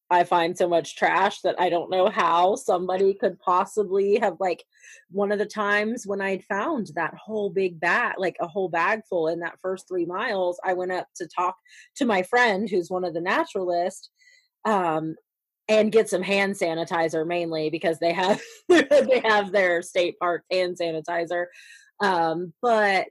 I find so much trash that I don't know how somebody could possibly have like one of the times when I'd found that whole big bag, like a whole bag full in that first three miles, I went up to talk to my friend who's one of the naturalists, um, and get some hand sanitizer mainly because they have they have their state park hand sanitizer. Um, but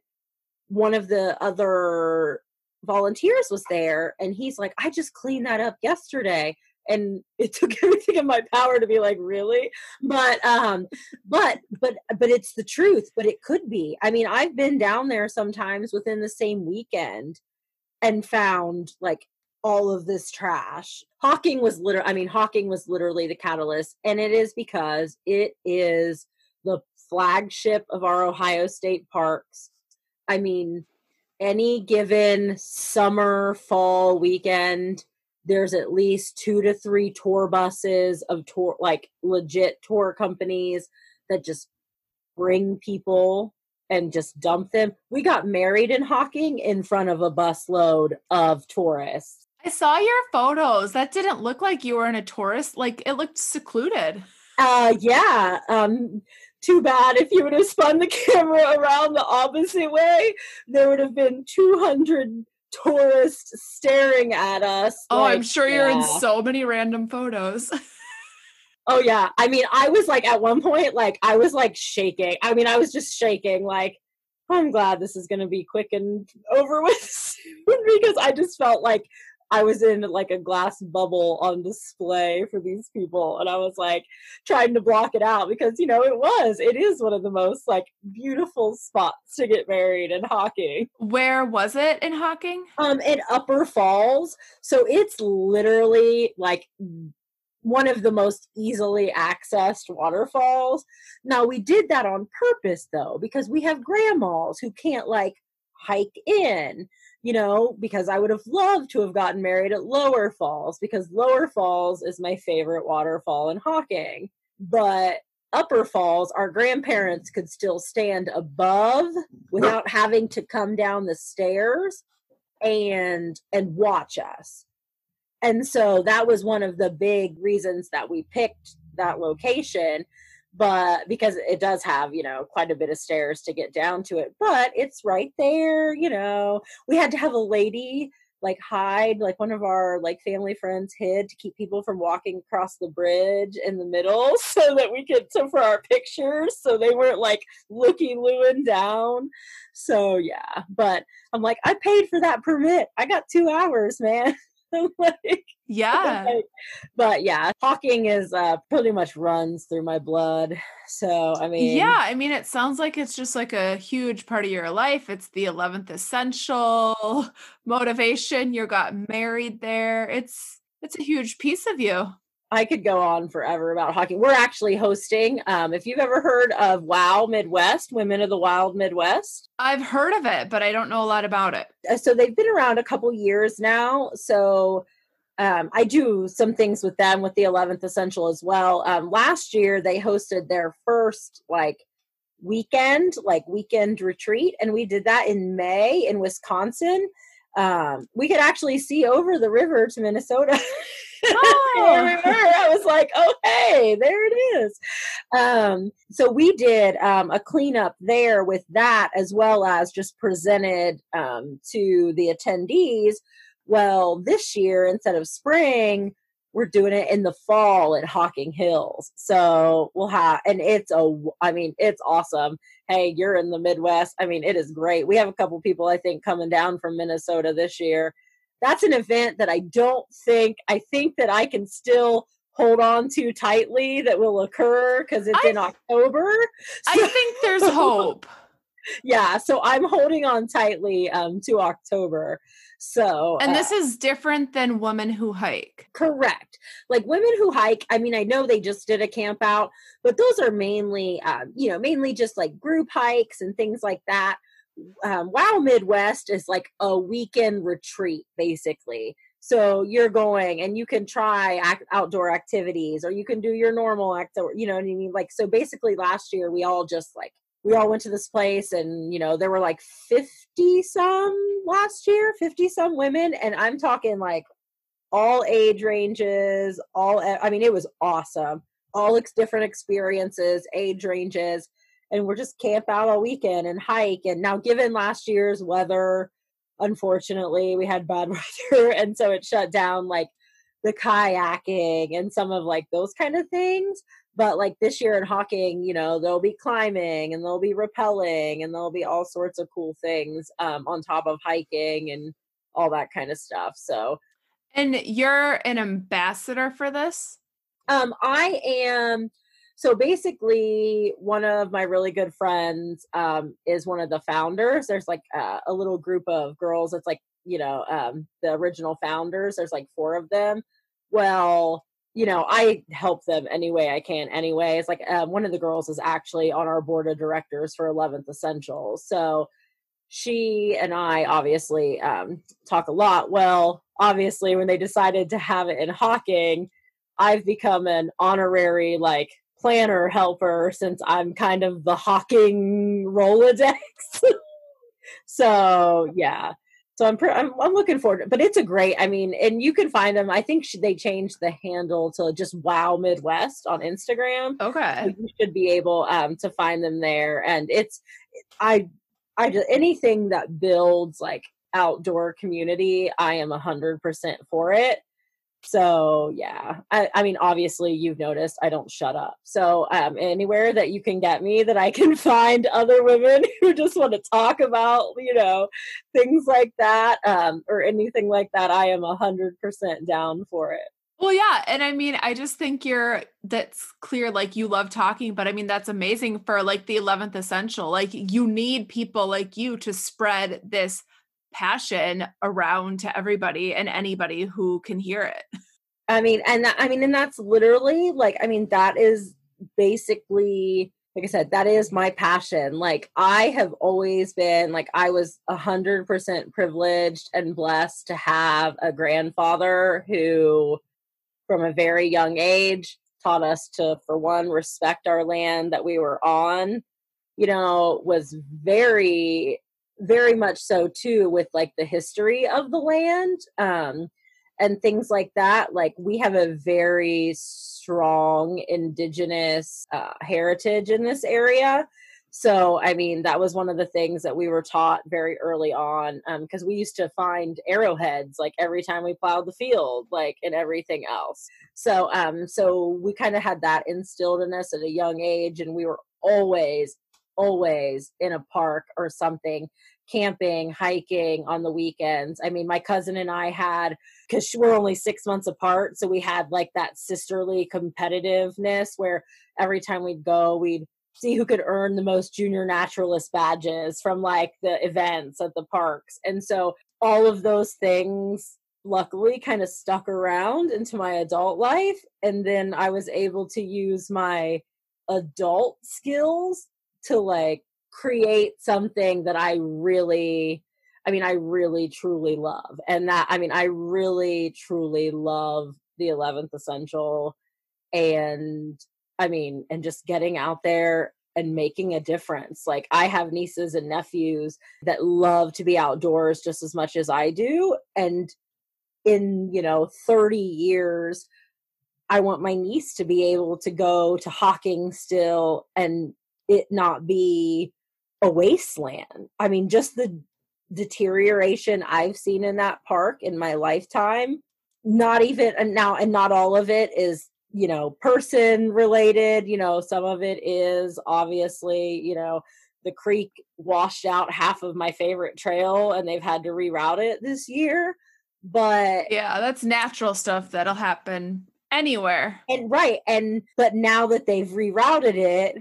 one of the other volunteers was there and he's like, I just cleaned that up yesterday and it took everything in my power to be like really? But um but but but it's the truth but it could be. I mean i've been down there sometimes within the same weekend and found like all of this trash. Hocking was literally i mean hocking was literally the catalyst and it is because it is the flagship of our ohio state parks. I mean any given summer fall weekend there's at least two to three tour buses of tour like legit tour companies that just bring people and just dump them. We got married in Hocking in front of a busload of tourists. I saw your photos. That didn't look like you were in a tourist. Like it looked secluded. Uh yeah. Um too bad if you would have spun the camera around the opposite way, there would have been 200 tourists staring at us. Oh, like, I'm sure you're yeah. in so many random photos. oh yeah. I mean, I was like at one point, like I was like shaking. I mean, I was just shaking, like, I'm glad this is gonna be quick and over with soon because I just felt like I was in like a glass bubble on display for these people, and I was like trying to block it out because you know it was, it is one of the most like beautiful spots to get married in Hocking. Where was it in Hocking? Um, in Upper Falls. So it's literally like one of the most easily accessed waterfalls. Now we did that on purpose though, because we have grandmas who can't like hike in you know, because I would have loved to have gotten married at Lower Falls because Lower Falls is my favorite waterfall in Hocking. But Upper Falls, our grandparents could still stand above without having to come down the stairs and and watch us. And so that was one of the big reasons that we picked that location but because it does have you know quite a bit of stairs to get down to it but it's right there you know. We had to have a lady like hide like one of our like family friends hid to keep people from walking across the bridge in the middle so that we could so for our pictures so they weren't like looking looing down. So yeah but i'm like i paid for that permit. I got two hours man like, Yeah. but yeah, hocking is uh, pretty much runs through my blood. So I mean, Yeah, I mean, it sounds like it's just like a huge part of your life. It's the 11th essential motivation. You got married there. It's it's a huge piece of you. I could go on forever about hockey. We're actually hosting. Um, if you've ever heard of WOW Midwest, Women of the Wild Midwest, I've heard of it, but I don't know a lot about it. uh, so they've been around a couple years now. So um, I do some things with them with the 11th Essential as well. Um, last year they hosted their first like weekend, like weekend retreat, and we did that in May in Wisconsin. Um, we could actually see over the river to Minnesota. I remember I was like, oh hey, there it is. Um, so we did um, a cleanup there with that, as well as just presented um, to the attendees. Well, this year instead of spring, we're doing it in the fall at Hocking Hills. So we'll have, and it's a, I mean, it's awesome. Hey, you're in the Midwest. I mean, it is great. We have a couple people, I think, coming down from Minnesota this year. That's an event that I don't think, I think that I can still hold on to tightly that will occur because it's I- in October. I think there's hope. yeah, so I'm holding on tightly um, to October. So, And uh, this is different than women who hike. Correct. Like women who hike, I mean, I know they just did a camp out, but those are mainly, um, you know, mainly just like group hikes and things like that. Um, wow Midwest is like a weekend retreat, basically. So you're going and you can try ac- outdoor activities or you can do your normal actor, you know what I mean? Like, so basically last year we all just like, we all went to this place and, you know, there were like 50 some last year, 50 some women. And I'm talking like all age ranges, all i mean it was awesome. All ex- different experiences, age ranges, and we're just camp out all weekend and hike. And now, given last year's weather, unfortunately, we had bad weather, and so it shut down like the kayaking and some of like those kind of things. But like this year in Hocking, you know, there'll be climbing and there'll be rappelling and there'll be all sorts of cool things um, on top of hiking and all that kind of stuff. So And you're an ambassador for this? Um, I am. So basically, one of my really good friends um, is one of the founders. There's like a little group of girls. It's like you know um, the original founders. There's like four of them. Well, you know, I help them any way I can. Anyway, it's like um, one of the girls is actually on our board of directors for 11th Essentials. So she and I obviously um, talk a lot. Well, obviously, when they decided to have it in Hocking, I've become an honorary like planner helper since I'm kind of the Hocking Rolodex. so yeah, so I'm, pre- I'm I'm looking forward. To, but it's a great. I mean, and you can find them. I think sh- they changed the handle to just Wow Midwest on Instagram. So Okay. you should be able um, to find them there, and it's I I just anything that builds like outdoor community. I am a hundred percent for it so yeah I, I mean obviously you've noticed i don't shut up so um anywhere that you can get me that i can find other women who just want to talk about you know things like that um or anything like that i am a hundred percent down for it Well, yeah. And I mean, I just think you're, that's clear. Like you love talking, but I mean, that's amazing for like the 11th essential. Like you need people like you to spread this passion around to everybody and anybody who can hear it. I mean, and that, I mean, and that's literally like, I mean, that is basically, like I said, that is my passion. Like, I have always been like, I was a hundred percent privileged and blessed to have a grandfather who, from a very young age, taught us to, for one, respect our land that we were on. You know, was very, very much so too with like the history of the land. Um, and things like that like we have a very strong indigenous uh, heritage in this area so i mean that was one of the things that we were taught very early on Um, because we used to find arrowheads like every time we plowed the field like and everything else so um so we kind of had that instilled in us at a young age and we were always always in a park or something camping, hiking on the weekends. I mean, my cousin and I had because we're only six months apart, so we had like that sisterly competitiveness where every time we'd go, we'd see who could earn the most junior naturalist badges from like the events at the parks. And so all of those things luckily kind of stuck around into my adult life and then I was able to use my adult skills to like create something that I really I mean I really truly love. And that I mean I really truly love the 11th essential and I mean, and just getting out there and making a difference. Like I have nieces and nephews that love to be outdoors just as much as I do. And in, you know, 30 years, I want my niece to be able to go to Hocking still and it not be a wasteland. I mean, just the deterioration I've seen in that park in my lifetime, not even and now and not all of it is you know person related you know some of it is obviously you know the creek washed out half of my favorite trail and they've had to reroute it this year but yeah that's natural stuff that'll happen anywhere and right and but now that they've rerouted it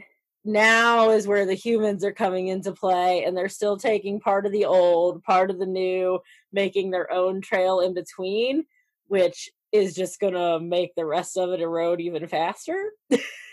now is where the humans are coming into play and they're still taking part of the old part of the new making their own trail in between which is just going to make the rest of it erode even faster.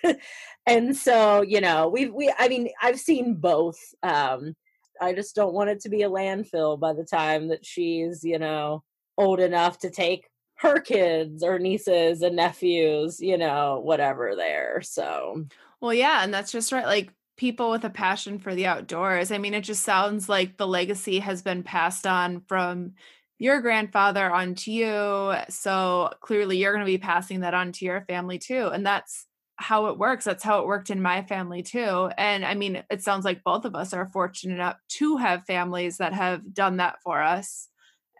and so, you know, we we I mean, I've seen both. Um I just don't want it to be a landfill by the time that she's, you know, old enough to take her kids or nieces and nephews, you know, whatever there. So, well, yeah, and that's just right. Like people with a passion for the outdoors. I mean, it just sounds like the legacy has been passed on from your grandfather onto you. So clearly you're going to be passing that on to your family too. And that's how it works. That's how it worked in my family too. And I mean, it sounds like both of us are fortunate enough to have families that have done that for us.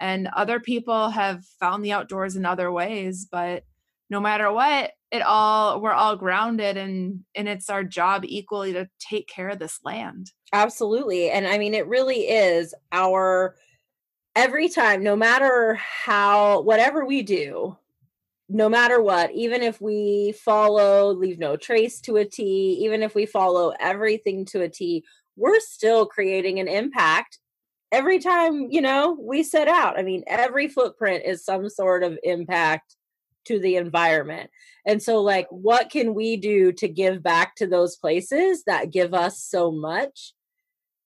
And other people have found the outdoors in other ways, but no matter what, it all we're all grounded and and it's our job equally to take care of this land. Absolutely. And I mean it really is our every time, no matter how, whatever we do, no matter what, even if we follow, leave no trace to a T, even if we follow everything to a T, we're still creating an impact every time, you know, we set out. I mean, every footprint is some sort of impact to the environment. And so, like, what can we do to give back to those places that give us so much?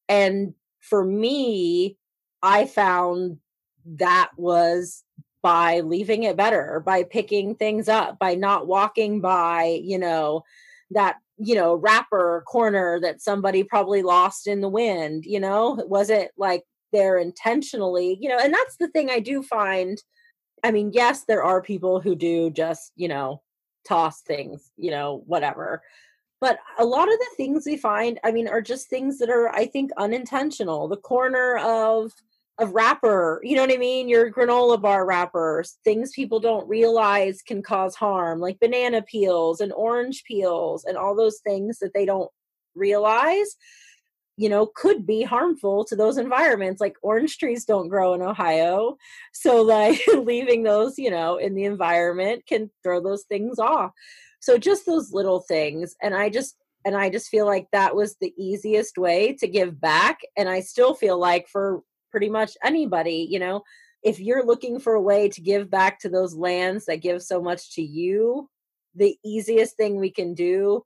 And for me, I found that was by leaving it better, by picking things up, by not walking by, you know, that, you know, wrapper corner that somebody probably lost in the wind, you know, it like there intentionally, you know, and that's the thing I do find. I mean, yes, there are people who do just, you know, toss things, you know, whatever but a lot of the things we find i mean are just things that are i think unintentional the corner of of wrapper you know what i mean? Your granola bar wrappers things people don't realize can cause harm like banana peels and orange peels and all those things that they don't realize you know could be harmful to those environments like orange trees don't grow in ohio so like leaving those you know in the environment can throw those things off so just those little things. And I just, and I just feel like that was the easiest way to give back. And I still feel like for pretty much anybody, you know, if you're looking for a way to give back to those lands that give so much to you, the easiest thing we can do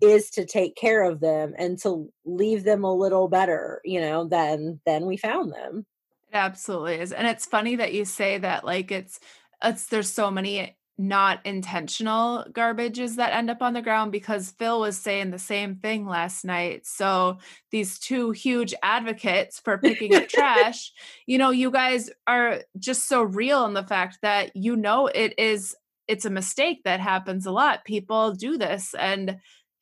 is to take care of them and to leave them a little better, you know, than than we found them. It absolutely is. And it's funny that you say that like it's it's there's so many not intentional garbages that end up on the ground because Phil was saying the same thing last night. So these two huge advocates for picking up trash, you know, you guys are just so real in the fact that you know it is it's a mistake that happens a lot. People do this and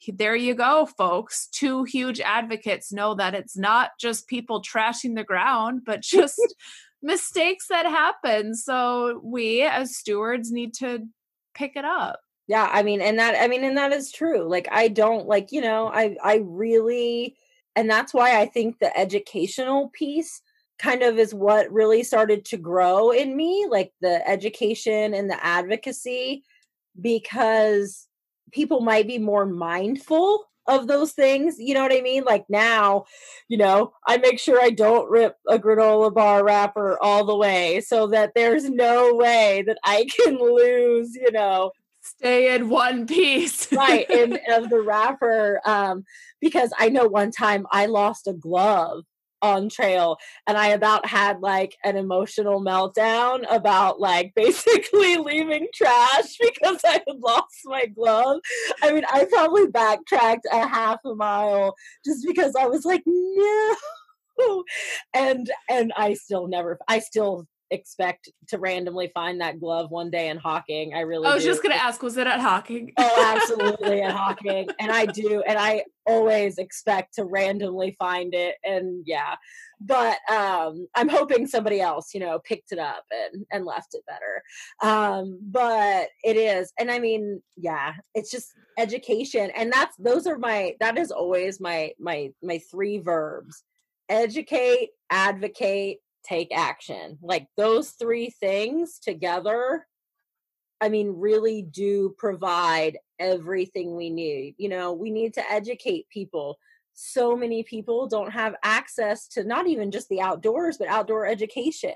there you go folks. Two huge advocates know that it's not just people trashing the ground, but just mistakes that happen. So we as stewards need to pick it up. Yeah, I mean, and that I mean, and that is true. Like I don't like, you know, I I really and that's why I think the educational piece kind of is what really started to grow in me, like the education and the advocacy, because people might be more mindful of those things. You know what I mean? Like now, you know, I make sure I don't rip a granola bar wrapper all the way so that there's no way that I can lose, you know, stay in one piece right in of the wrapper um because i know one time i lost a glove on trail and i about had like an emotional meltdown about like basically leaving trash because i had lost my glove. I mean i probably backtracked a half a mile just because i was like no. And and i still never i still expect to randomly find that glove one day in Hocking. I really I was do. just gonna ask, was it at Hocking? oh, absolutely at Hocking. And I do, and I always expect to randomly find it. And yeah. But um I'm hoping somebody else, you know, picked it up and, and left it better. Um, but it is, and I mean, yeah, it's just education. And that's those are my that is always my my my three verbs educate, advocate, take action. Like those three things together, I mean, really do provide everything we need. You know, we need to educate people. So many people don't have access to not even just the outdoors, but outdoor education.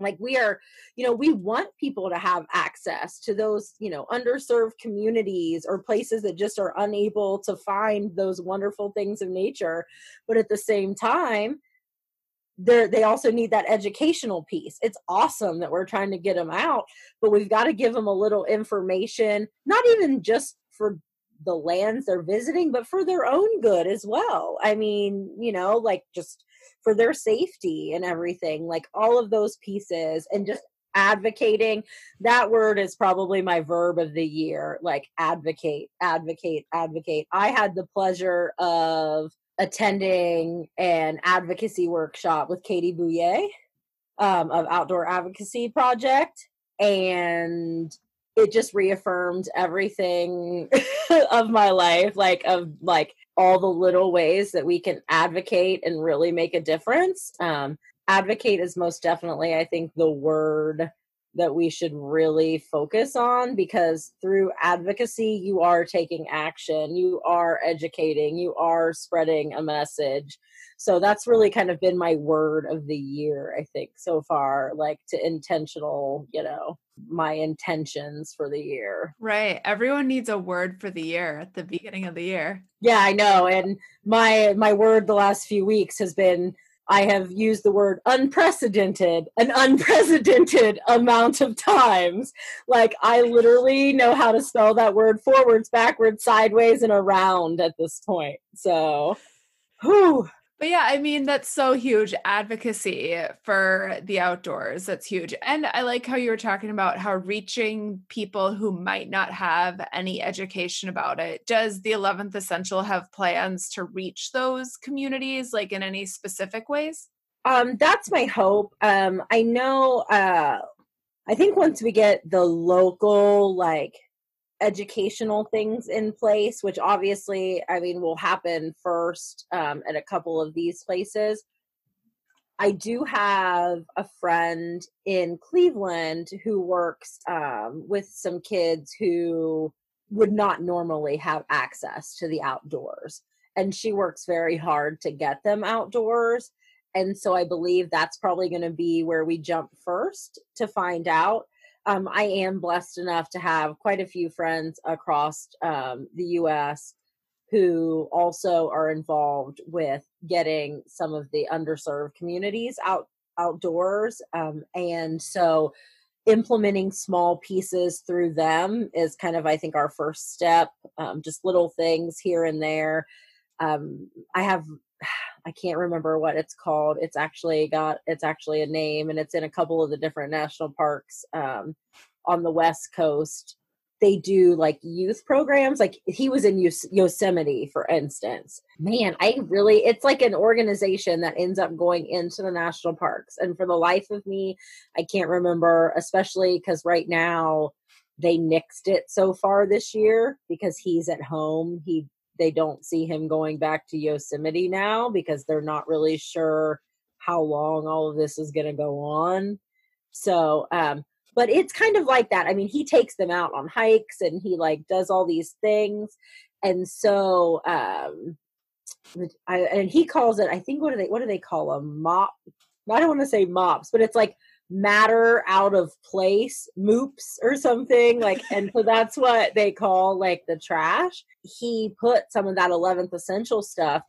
Like we are, you know, we want people to have access to those, you know, underserved communities or places that just are unable to find those wonderful things of nature. But at the same time, they they also need that educational piece. It's awesome that we're trying to get them out, but we've got to give them a little information, not even just for the lands they're visiting, but for their own good as well. I mean, you know, like just for their safety and everything, like all of those pieces and just advocating that word is probably my verb of the year like advocate advocate advocate i had the pleasure of attending an advocacy workshop with Katie Bouye um, of Outdoor Advocacy Project, and it just reaffirmed everything of my life, like of like all the little ways that we can advocate and really make a difference. Um, advocate is most definitely, I think, the word that we should really focus on because through advocacy you are taking action you are educating you are spreading a message. So that's really kind of been my word of the year i think so far like to intentional you know my intentions for the year. Right. Everyone needs a word for the year at the beginning of the year. Yeah i know and my my word the last few weeks has been I have used the word unprecedented an unprecedented amount of times. Like I literally know how to spell that word forwards, backwards, sideways, and around at this point. So, whew. But yeah, I mean, that's so huge advocacy for the outdoors. That's huge. And I like how you were talking about how reaching people who might not have any education about it. Does the 11th Essential have plans to reach those communities, like in any specific ways? Um, that's my hope. Um, I know, uh, I think once we get the local, like, educational things in place, which obviously, I mean, will happen first um, at a couple of these places. I do have a friend in Cleveland who works um, with some kids who would not normally have access to the outdoors. And she works very hard to get them outdoors. And so I believe that's probably going to be where we jump first to find out um, I am blessed enough to have quite a few friends across um, the U.S. who also are involved with getting some of the underserved communities out outdoors, um, and so implementing small pieces through them is kind of, I think, our first step. Um, just little things here and there. Um, I have I can't remember what it's called. It's actually got it's actually a name and it's in a couple of the different national parks um, on the west coast. They do like youth programs. Like he was in Yosemite, for instance. Man, I really, it's like an organization that ends up going into the national parks. And for the life of me, I can't remember, especially because right now they nixed it so far this year because he's at home. He they don't see him going back to Yosemite now because they're not really sure how long all of this is going to go on. So, um, but it's kind of like that. I mean, he takes them out on hikes and he like does all these things. And so, um, I, and he calls it, I think, what do they, what do they call them? Mop. I don't want to say mops, but it's like matter out of place moops or something like and so that's what they call like the trash. He put some of that 11th essential stuff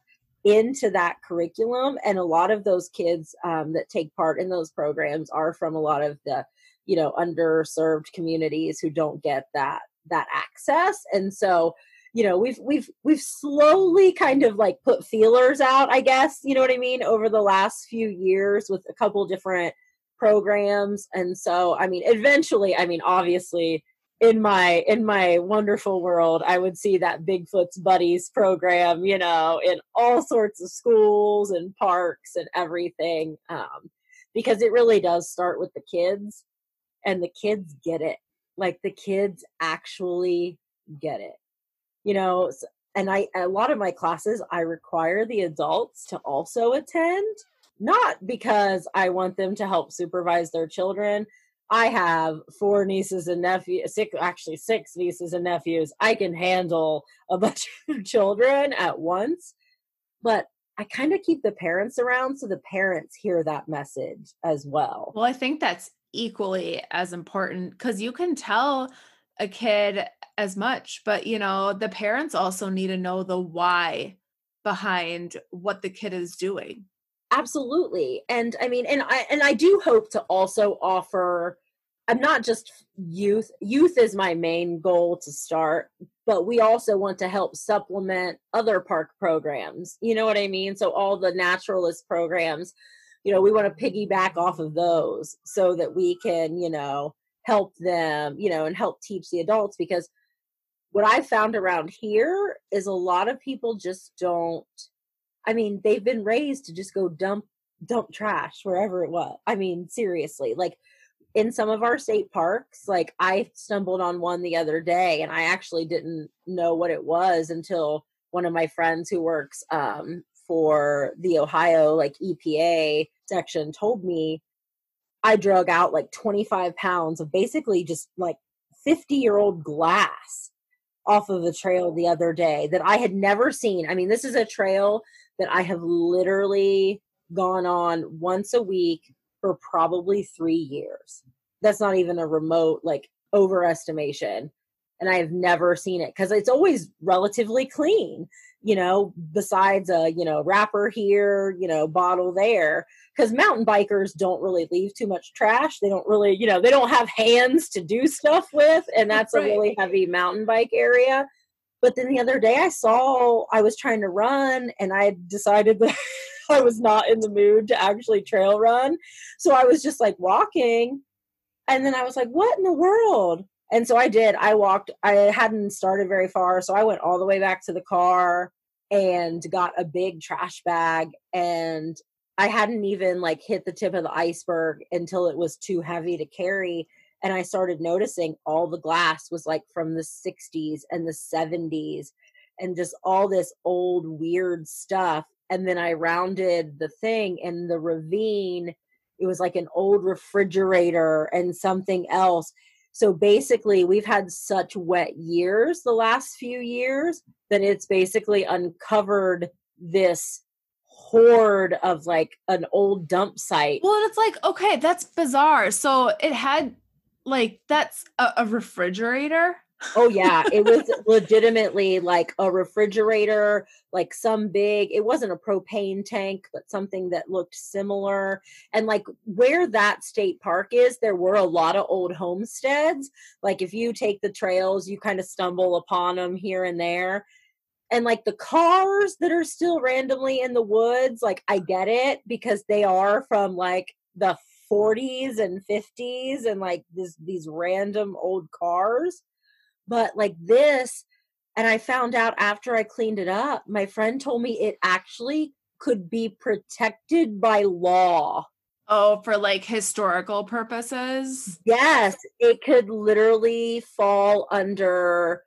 into that curriculum and a lot of those kids um, that take part in those programs are from a lot of the you know underserved communities who don't get that that access. And so you know we've we've we've slowly kind of like put feelers out i guess you know what i mean over the last few years with a couple different programs. And so i mean eventually i mean obviously in my in my wonderful world i would see that bigfoot's buddies program you know in all sorts of schools and parks and everything um, because it really does start with the kids and the kids get it. Like the kids actually get it. You know and i a lot of my classes i require the adults to also attend not because I want them to help supervise their children. I have four nieces and nephews, six, actually six nieces and nephews. I can handle a bunch of children at once, but I kind of keep the parents around so the parents hear that message as well. Well, I think that's equally as important because you can tell a kid as much, but you know, the parents also need to know the why behind what the kid is doing absolutely and i mean and i and i do hope to also offer i'm not just youth youth is my main goal to start but we also want to help supplement other park programs you know what i mean? So all the naturalist programs you know we want to piggyback off of those so that we can you know help them you know and help teach the adults because what i found around here is a lot of people just don't I mean, they've been raised to just go dump dump trash wherever it was. I mean, seriously, like in some of our state parks, like I stumbled on one the other day and I actually didn't know what it was until one of my friends who works um, for the Ohio like EPA section told me I drug out like 25 pounds of basically just like 50 year old glass off of the trail the other day that I had never seen. I mean, this is a trail that I have literally gone on once a week for probably three years. That's not even a remote like overestimation. And I have never seen it because it's always relatively clean, you know, besides a, you know, wrapper here, you know, bottle there. Because mountain bikers don't really leave too much trash. They don't really, you know, they don't have hands to do stuff with. And that's right. a really heavy mountain bike area. But then the other day I saw I was trying to run and I decided that I was not in the mood to actually trail run. So I was just like walking. And then I was like, what in the world? And so I did. I walked, I hadn't started very far. So I went all the way back to the car and got a big trash bag. And I hadn't even like hit the tip of the iceberg until it was too heavy to carry and I started noticing all the glass was like from the 60s and the 70s and just all this old weird stuff. And then I rounded the thing and the ravine, it was like an old refrigerator and something else. So basically, we've had such wet years the last few years that it's basically uncovered this horde of like an old dump site. Well, it's like, okay, that's bizarre. So it had like that's a, a refrigerator? Oh yeah it was legitimately like a refrigerator like some big it wasn't a propane tank but something that looked similar and like where that state park is there were a lot of old homesteads like if you take the trails you kind of stumble upon them here and there and like the cars that are still randomly in the woods like i get it because they are from like the 40s and 50s and like this these random old cars but like this and i found out after i cleaned it up my friend told me it actually could be protected by law Oh, for like historical purposes? Yes, it could literally fall under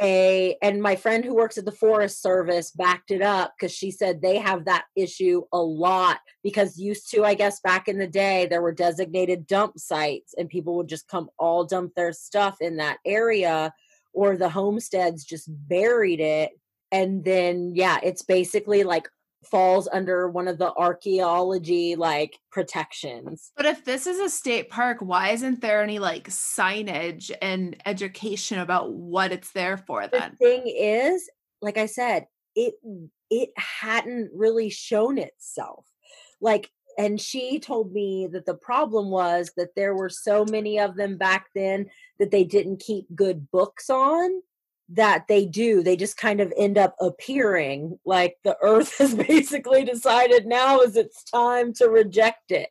a and my friend who works at the forest service backed it up because she said they have that issue a lot because used to i guess back in the day there were designated dump sites and people would just come all dump their stuff in that area or the homesteads just buried it. And then yeah it's basically like falls under one of the archaeology like protections. But if this is a state park, why isn't there any like signage and education about what it's there for then? The thing is, like I said, it it hadn't really shown itself. Like and she told me that the problem was that there were so many of them back then that they didn't keep good books on that they do they just kind of end up appearing like the earth has basically decided now is it's time to reject it.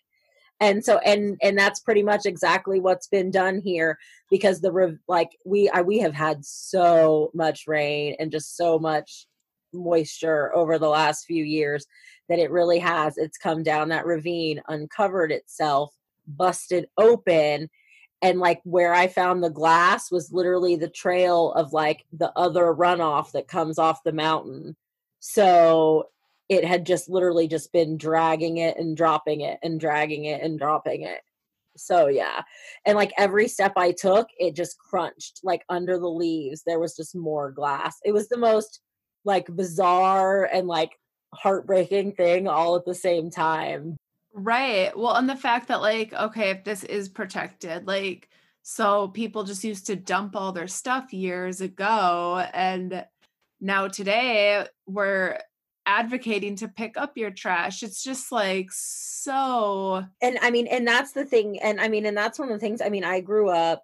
And so and and that's pretty much exactly what's been done here because the like we I, we have had so much rain and just so much moisture over the last few years that it really has it's come down that ravine uncovered itself busted open and like where I found the glass was literally the trail of like the other runoff that comes off the mountain. So it had just literally just been dragging it and dropping it and dragging it and dropping it. So yeah. And like every step I took, it just crunched like under the leaves. There was just more glass. It was the most like bizarre and like heartbreaking thing all at the same time. Right. Well, and the fact that, like, okay, if this is protected, like, so people just used to dump all their stuff years ago. And now today we're advocating to pick up your trash. It's just like so. And I mean, and that's the thing. And I mean, and that's one of the things. I mean, I grew up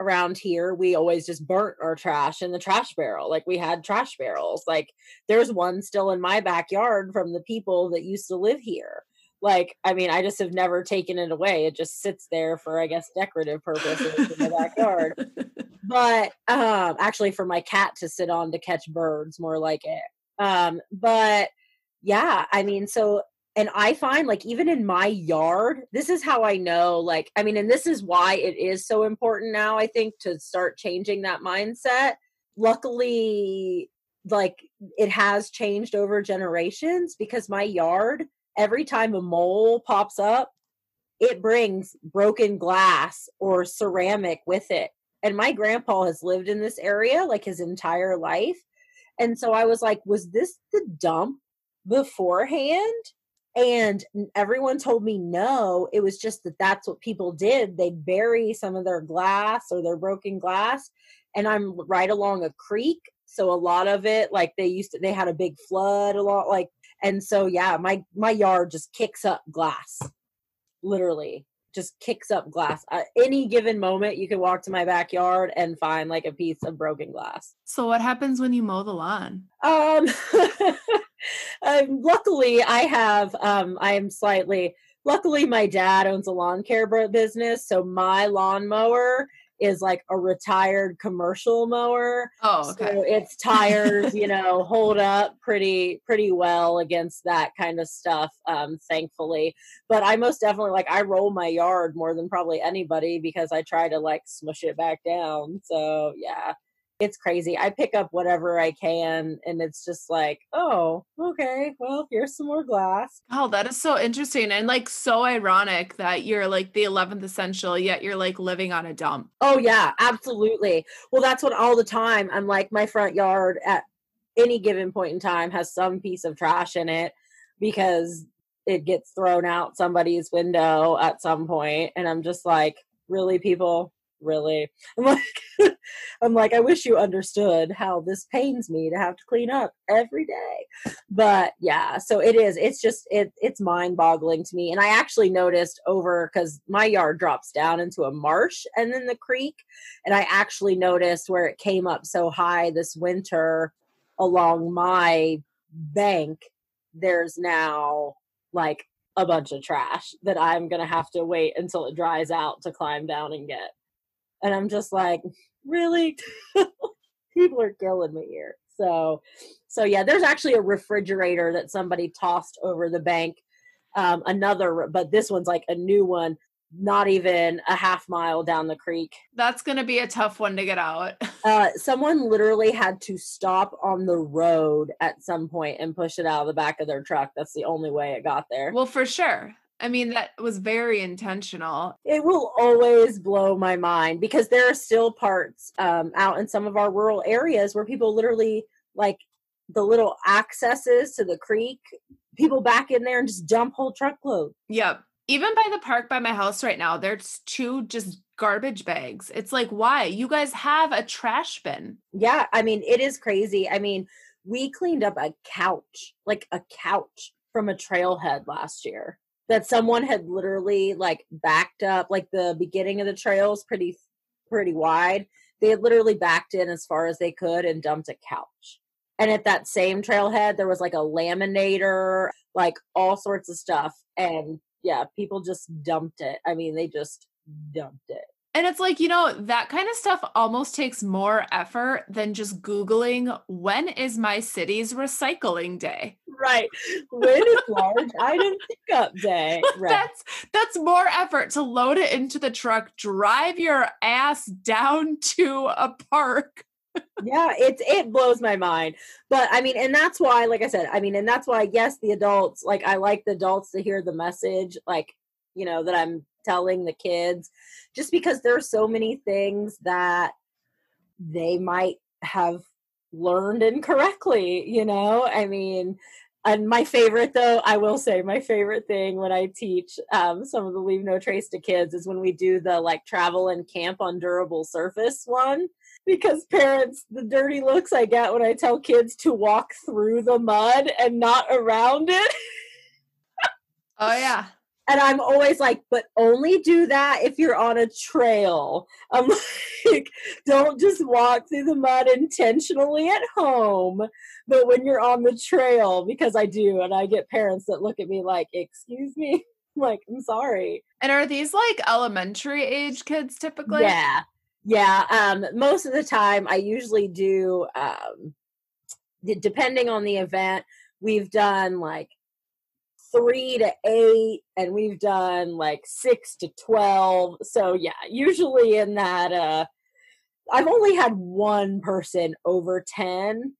around here we always just burnt our trash in the trash barrel like we had trash barrels like there's one still in my backyard from the people that used to live here like i mean i just have never taken it away. It just sits there for i guess decorative purposes in the backyard. But um actually for my cat to sit on to catch birds more like it. Um but yeah i mean so and i find like even in my yard this is how i know like i mean and this is why it is so important now i think to start changing that mindset. Luckily like it has changed over generations because my yard every time a mole pops up, it brings broken glass or ceramic with it. And my grandpa has lived in this area like his entire life. And so I was like, was this the dump beforehand? And everyone told me no, it was just that that's what people did. They'd bury some of their glass or their broken glass. And I'm right along a creek. So a lot of it, like they used to, they had a big flood a lot, like and so yeah my my yard just kicks up glass literally just kicks up glass. At any given moment you can walk to my backyard and find like a piece of broken glass. So what happens when you mow the lawn? Um, um luckily i have um i am slightly luckily my dad owns a lawn care business so my lawnmower is like a retired commercial mower. Oh, okay. So its tires, you know, hold up pretty pretty well against that kind of stuff, um, thankfully. But I most definitely like I roll my yard more than probably anybody because I try to like smush it back down. So yeah it's crazy. I pick up whatever I can and it's just like, oh, okay, well, here's some more glass. Oh, that is so interesting and like so ironic that you're like the 11th essential yet you're like living on a dump. Oh yeah, absolutely. Well, that's what all the time I'm like my front yard at any given point in time has some piece of trash in it because it gets thrown out somebody's window at some point and I'm just like, really people really? I'm like i'm like i wish you understood how this pains me to have to clean up every day. But yeah so it is it's just it it's mind boggling to me and i actually noticed over because my yard drops down into a marsh and then the creek and i actually noticed where it came up so high this winter along my bank there's now like a bunch of trash that I'm to have to wait until it dries out to climb down and get and i'm just like really people are killing me here so so yeah there's actually a refrigerator that somebody tossed over the bank um another but this one's like a new one not even a half mile down the creek. That's going to be a tough one to get out. Uh, someone literally had to stop on the road at some point and push it out of the back of their truck. That's the only way it got there. well, for sure. I mean, that was very intentional. it will always blow my mind because there are still parts um, out in some of our rural areas where people literally like the little accesses to the creek people back in there and just dump whole truckloads Yep. Even by the park by my house right now, there's two just garbage bags. It's like, why? You guys have a trash bin. yeah i mean it is crazy i mean we cleaned up a couch like a couch from a trailhead last year that someone had literally like backed up like the beginning of the trail is pretty pretty wide. They had literally backed in as far as they could and dumped a couch. And at that same trailhead there was like a laminator like all sorts of stuff. And yeah people just dumped it. I mean they just dumped it And it's like, you know, that kind of stuff almost takes more effort than just Googling when is my city's recycling day? right when is large item pickup day right That's that's more effort to load it into the truck, drive your ass down to a park. yeah it's it blows my mind but i mean and that's why like i said i mean and that's why yes the adults like i like the adults to hear the message like you know that i'm telling the kids just because there are so many things that they might have learned incorrectly you know i mean and my favorite though i will say my favorite thing when i teach um, some of the leave no trace to kids is when we do the like travel and camp on durable surface one because parents the dirty looks i get when i tell kids to walk through the mud and not around it Oh yeah. And i'm always like but only do that if you're on a trail. I'm like don't just walk through the mud intentionally at home but when you're on the trail because i do and i get parents that look at me like excuse me? I'm like i'm sorry. And are these like elementary age kids typically? yeah. Yeah um most of the time i usually do um depending on the event we've done like three to eight and we've done like six to 12 so yeah usually in that uh i've only had one person over 10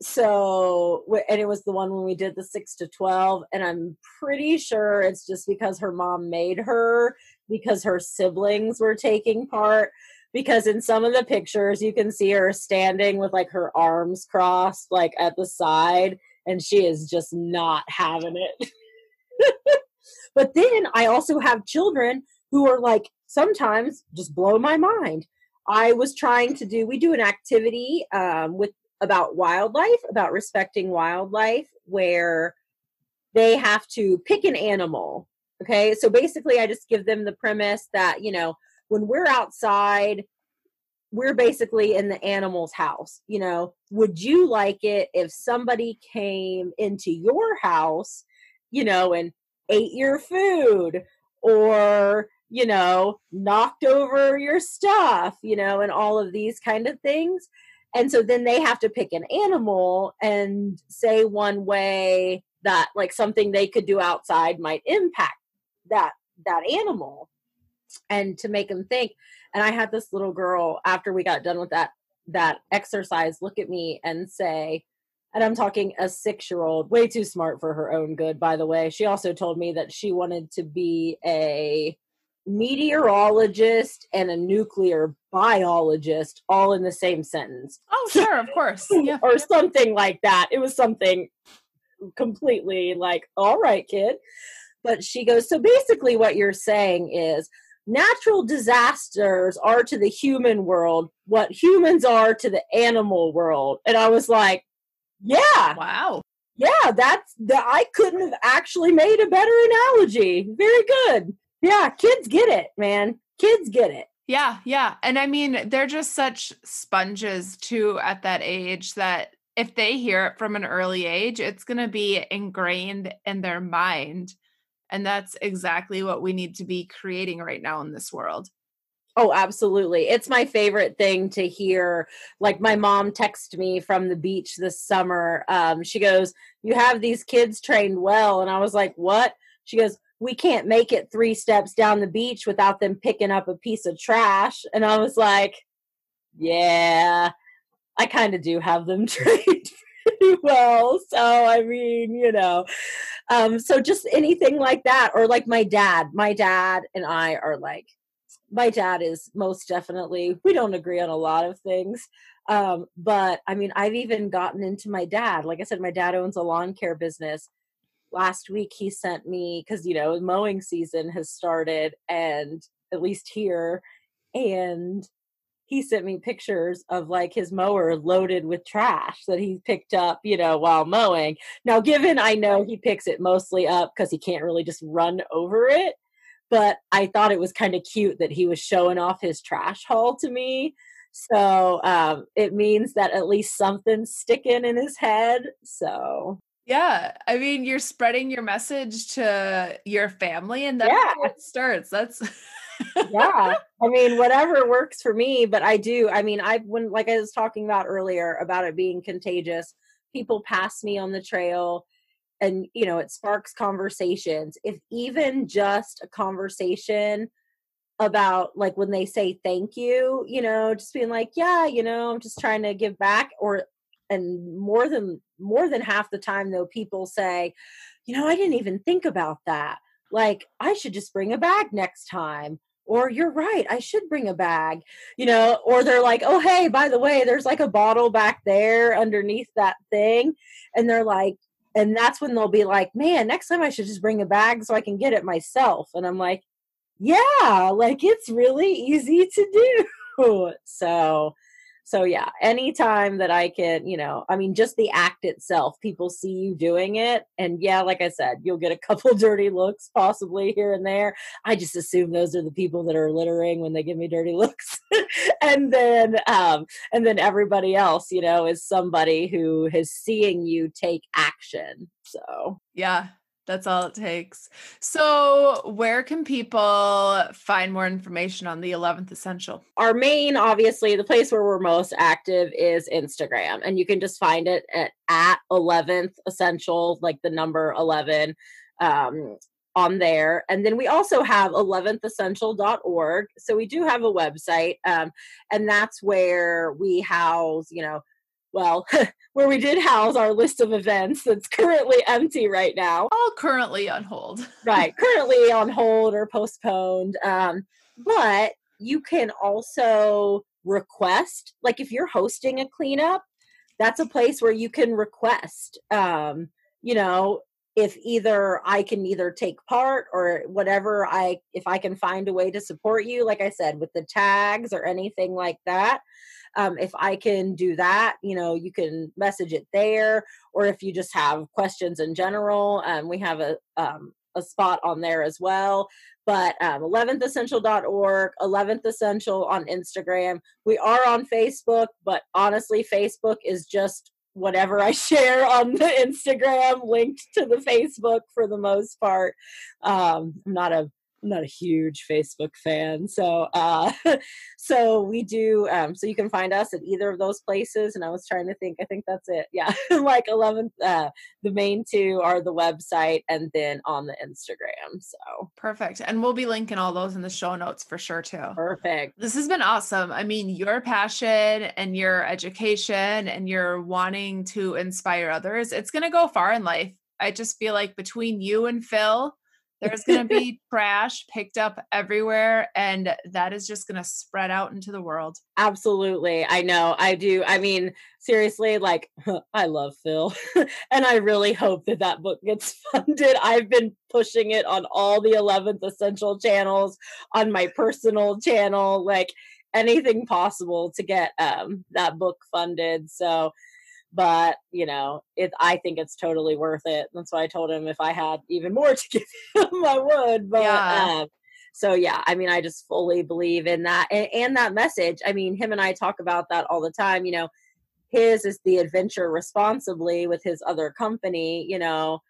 so and it was the one when we did the 6 to 12 and i'm pretty sure it's just because her mom made her because her siblings were taking part because in some of the pictures you can see her standing with like her arms crossed like at the side and she is just not having it but then i also have children who are like sometimes just blow my mind. I was trying to do we do an activity um, with about wildlife about respecting wildlife where they have to pick an animal okay? So basically i just give them the premise that you know when we're outside we're basically in the animal's house you know? Would you like it if somebody came into your house you know and ate your food or you know knocked over your stuff you know and all of these kind of things. And so then they have to pick an animal and say one way that like something they could do outside might impact that that animal and to make them think. And i had this little girl after we got done with that that exercise look at me and say and i'm talking a six year old way too smart for her own good by the way she also told me that she wanted to be a meteorologist and a nuclear biologist all in the same sentence Oh, sure, of course. Yeah. or something like that. It was something completely like, all right, kid. But she goes, so basically, what you're saying is natural disasters are to the human world what humans are to the animal world. And I was like, yeah, Wow. yeah, that's that. I couldn't have actually made a better analogy. Very good. Yeah, kids get it, man. Kids get it. Yeah, yeah. And I mean, they're just such sponges too at that age that if they hear it from an early age, it's going to be ingrained in their mind. And that's exactly what we need to be creating right now in this world. Oh, absolutely. It's my favorite thing to hear. Like my mom texted me from the beach this summer. Um, she goes, You have these kids trained well. And I was like, What? She goes, we can't make it three steps down the beach without them picking up a piece of trash. And I was like, yeah, I kind of do have them trained well. So, I mean, you know, um, so just anything like that, or like my dad, my dad and I are like, my dad is most definitely, we don't agree on a lot of things. Um, but I mean, I've even gotten into my dad. Like I said, my dad owns a lawn care business last week he sent me because you know mowing season has started and at least here and he sent me pictures of like his mower loaded with trash that he picked up you know while mowing now given i know he picks it mostly up because he can't really just run over it but i thought it was kind of cute that he was showing off his trash haul to me so um, it means that at least something's sticking in his head so yeah. I mean, you're spreading your message to your family and that's Yeah. how it starts. That's yeah i mean whatever works for me but i do i mean i when like i was talking about earlier about it being contagious people pass me on the trail and you know it sparks conversations if even just a conversation about like when they say thank you you know just being like yeah you know i'm just trying to give back or and more than more than half the time though people say you know i didn't even think about that. Like i should just bring a bag next time or you're right i should bring a bag you know or they're like oh hey by the way there's like a bottle back there underneath that thing and they're like and that's when they'll be like man next time i should just bring a bag so i can get it myself. And i'm like yeah like it's really easy to do. So so yeah anytime that i can you know i mean just the act itself people see you doing it and yeah like i said you'll get a couple dirty looks possibly here and there. I just assume those are the people that are littering when they give me dirty looks. And then um and then everybody else you know is somebody who is seeing you take action so. Yeah, that's all it takes. So, where can people find more information on the 11th essential? our main obviously the place where we're most active is instagram and you can just find it at at 11th essential like the number 11 um on there and then we also have 11thessential.org so we do have a website um and that's where we house you know well where we did house our list of events that's currently empty right now All currently on hold. right currently on hold or postponed um but you can also request like if you're hosting a cleanup that's a place where you can request um you know if either i can either take part or whatever i if i can find a way to support you like i said with the tags or anything like that um, if i can do that you know you can message it there or if you just have questions in general um, we have a um, a spot on there as well. But um, 11thessential.org 11th essential on instagram. We are on facebook but honestly facebook is just whatever i share on the instagram linked to the facebook for the most part. Um, i'm not a I'm not a huge Facebook fan, so uh, so we do. Um, so you can find us at either of those places. And I was trying to think. I think that's it. Yeah, like 11th. Uh, the main two are the website and then on the Instagram. So Perfect. And we'll be linking all those in the show notes for sure, too. perfect. This has been awesome. I mean, your passion and your education and your wanting to inspire others, it's going to go far in life. I just feel like between you and Phil, there's going to be trash picked up everywhere, and that is just going to spread out into the world. Absolutely. I know. I do. I mean, seriously, like, I love Phil. and I really hope that that book gets funded. I've been pushing it on all the 11th Essential channels, on my personal channel, like anything possible to get um, that book funded. So, but you know it i think it's totally worth it that's why i told him if i had even more to give him i would but Yeah. um, so yeah i mean i just fully believe in that and, and that message i mean him and i talk about that all the time you know his is the adventure responsibly with his other company you know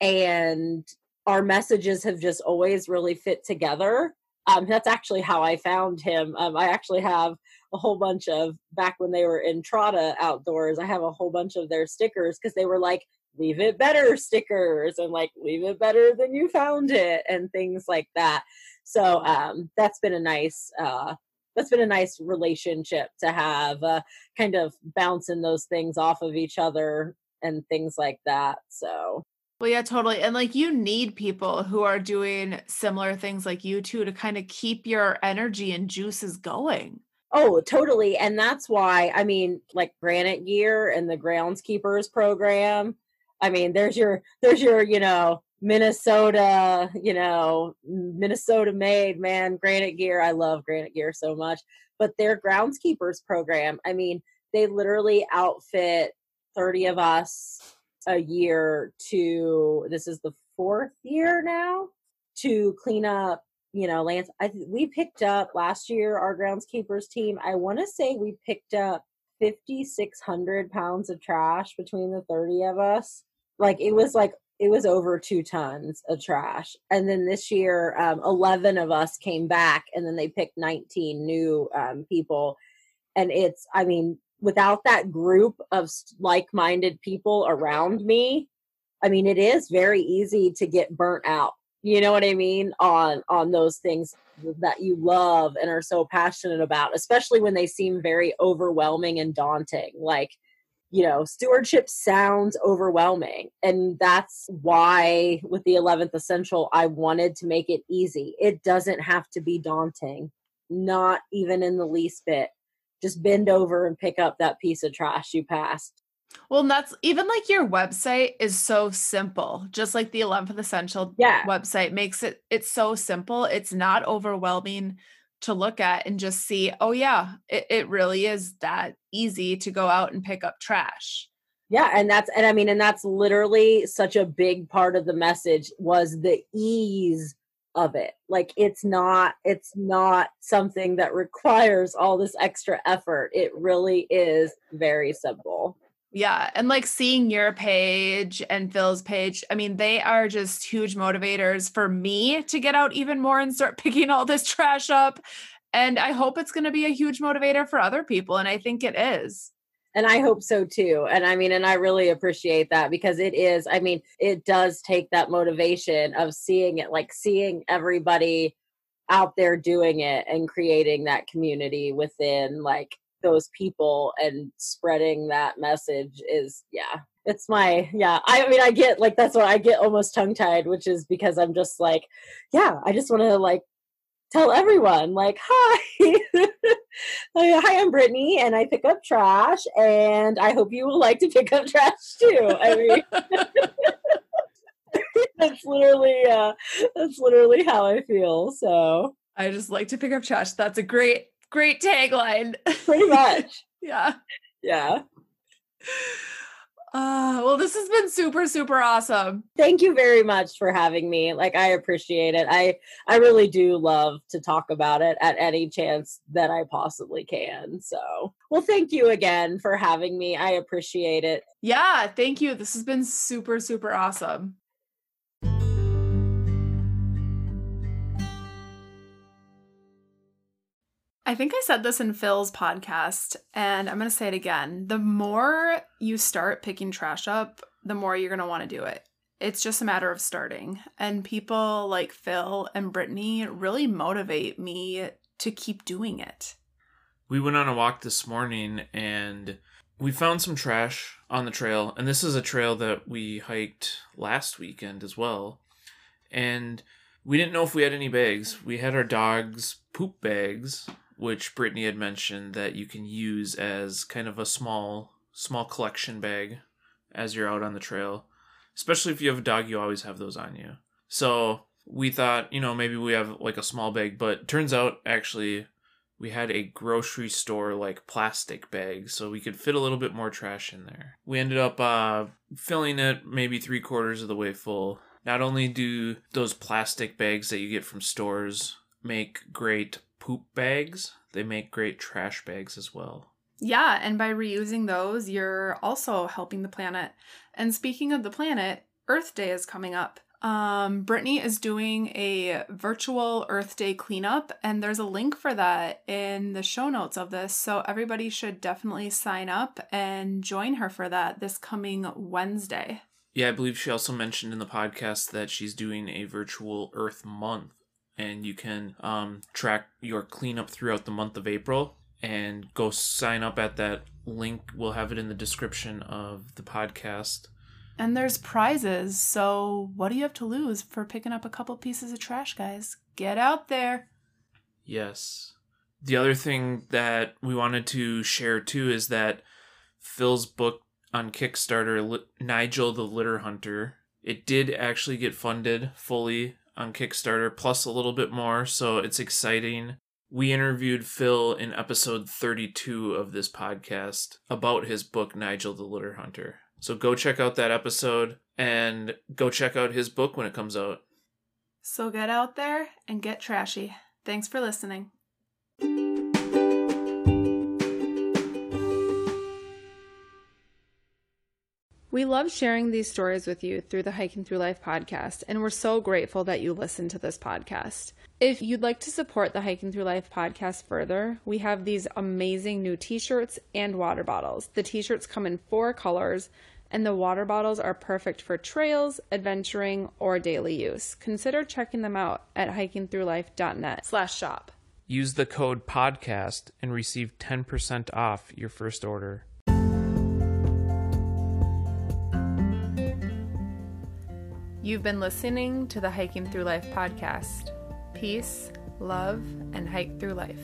and our messages have just always really fit together um, that's actually how i found him um, i actually have a whole bunch of back when they were in Trata outdoors. I have a whole bunch of their stickers because they were like, leave it better stickers and like leave it better than you found it and things like that. So um, that's been a nice uh, that's been a nice relationship to have, uh, kind of bouncing those things off of each other and things like that. So well, yeah, totally. And like you need people who are doing similar things like you too to kind of keep your energy and juices going. Oh, totally. And that's why, I mean, like Granite Gear and the Groundskeepers program. I mean, there's your, there's your, you know, Minnesota, you know, Minnesota made, man, Granite Gear. I love Granite Gear so much. But their Groundskeepers program, I mean, they literally outfit 30 of us a year to, this is the fourth year now, to clean up you know, Lance, I we picked up last year our groundskeepers team. I want to say we picked up 5600 pounds of trash between the 30 of us. Like it was like it was over 2 tons of trash. And then this year um 11 of us came back and then they picked 19 new um people and it's I mean without that group of like-minded people around me, I mean it is very easy to get burnt out you know what i mean? On on those things that you love and are so passionate about especially when they seem very overwhelming and daunting. Like you know stewardship sounds overwhelming and that's why with the 11th essential i wanted to make it easy. It doesn't have to be daunting not even in the least bit. Just bend over and pick up that piece of trash you passed well, that's even like your website is so simple. Just like the 11th Essential yeah. website makes it it's so simple. It's not overwhelming to look at and just see, oh yeah, it, it really is that easy to go out and pick up trash. Yeah, and that's and I mean, and that's literally such a big part of the message was the ease of it. Like it's not it's not something that requires all this extra effort. It really is very simple. Yeah. And like seeing your page and Phil's page, I mean, they are just huge motivators for me to get out even more and start picking all this trash up. And I hope it's going to be a huge motivator for other people. And I think it is. And I hope so too. And I mean, and I really appreciate that because it is, I mean, it does take that motivation of seeing it, like seeing everybody out there doing it and creating that community within like those people and spreading that message is yeah it's my yeah i mean i get like that's what i get almost tongue tied which is because i'm just like yeah i just want to like tell everyone like hi. Hi i'm brittany and i pick up trash and i hope you will like to pick up trash too. I mean that's literally uh that's literally how i feel so. I just like to pick up trash. That's a great Great tagline. Pretty much. yeah. Yeah. Uh, well, this has been super, super awesome. Thank you very much for having me. Like, I appreciate it. I, I really do love to talk about it at any chance that I possibly can. So, well, thank you again for having me. I appreciate it. Yeah, thank you. This has been super, super awesome. I think I said this in Phil's podcast, and I'm going to say it again. The more you start picking trash up, the more you're going to want to do it. It's just a matter of starting. And people like Phil and Brittany really motivate me to keep doing it. We went on a walk this morning and we found some trash on the trail. And this is a trail that we hiked last weekend as well. And we didn't know if we had any bags. We had our dog's poop bags which Brittany had mentioned that you can use as kind of a small small collection bag as you're out on the trail. Especially if you have a dog, you always have those on you. So we thought, you know, maybe we have like a small bag, but turns out actually we had a grocery store like plastic bag, so we could fit a little bit more trash in there. We ended up uh, filling it maybe three quarters of the way full. Not only do those plastic bags that you get from stores make great poop bags, they make great trash bags as well. Yeah, and by reusing those, you're also helping the planet. And speaking of the planet, Earth Day is coming up. Um, Brittany is doing a virtual Earth Day cleanup, and there's a link for that in the show notes of this. So everybody should definitely sign up and join her for that this coming Wednesday. Yeah, I believe she also mentioned in the podcast that she's doing a virtual Earth month, and you can um, track your cleanup throughout the month of April and go sign up at that link. We'll have it in the description of the podcast. And there's prizes. So, what do you have to lose for picking up a couple pieces of trash, guys? Get out there. Yes. The other thing that we wanted to share too is that Phil's book on Kickstarter, Nigel the Litter Hunter, it did actually get funded fully on Kickstarter, plus a little bit more. So it's exciting. We interviewed Phil in episode 32 of this podcast about his book, Nigel the Litter Hunter. So go check out that episode and go check out his book when it comes out. So, get out there and get trashy. Thanks for listening. We love sharing these stories with you through the Hiking Through Life podcast, and we're so grateful that you listen to this podcast. If you'd like to support the Hiking Through Life podcast further, we have these amazing new t shirts and water bottles. The t shirts come in four colors, and the water bottles are perfect for trails, adventuring, or daily use. Consider checking them out at hikingthroughlife.net slash shop. Use the code podcast and receive 10% off your first order. You've been listening to the Hiking Through Life podcast. Peace, love, and hike through life.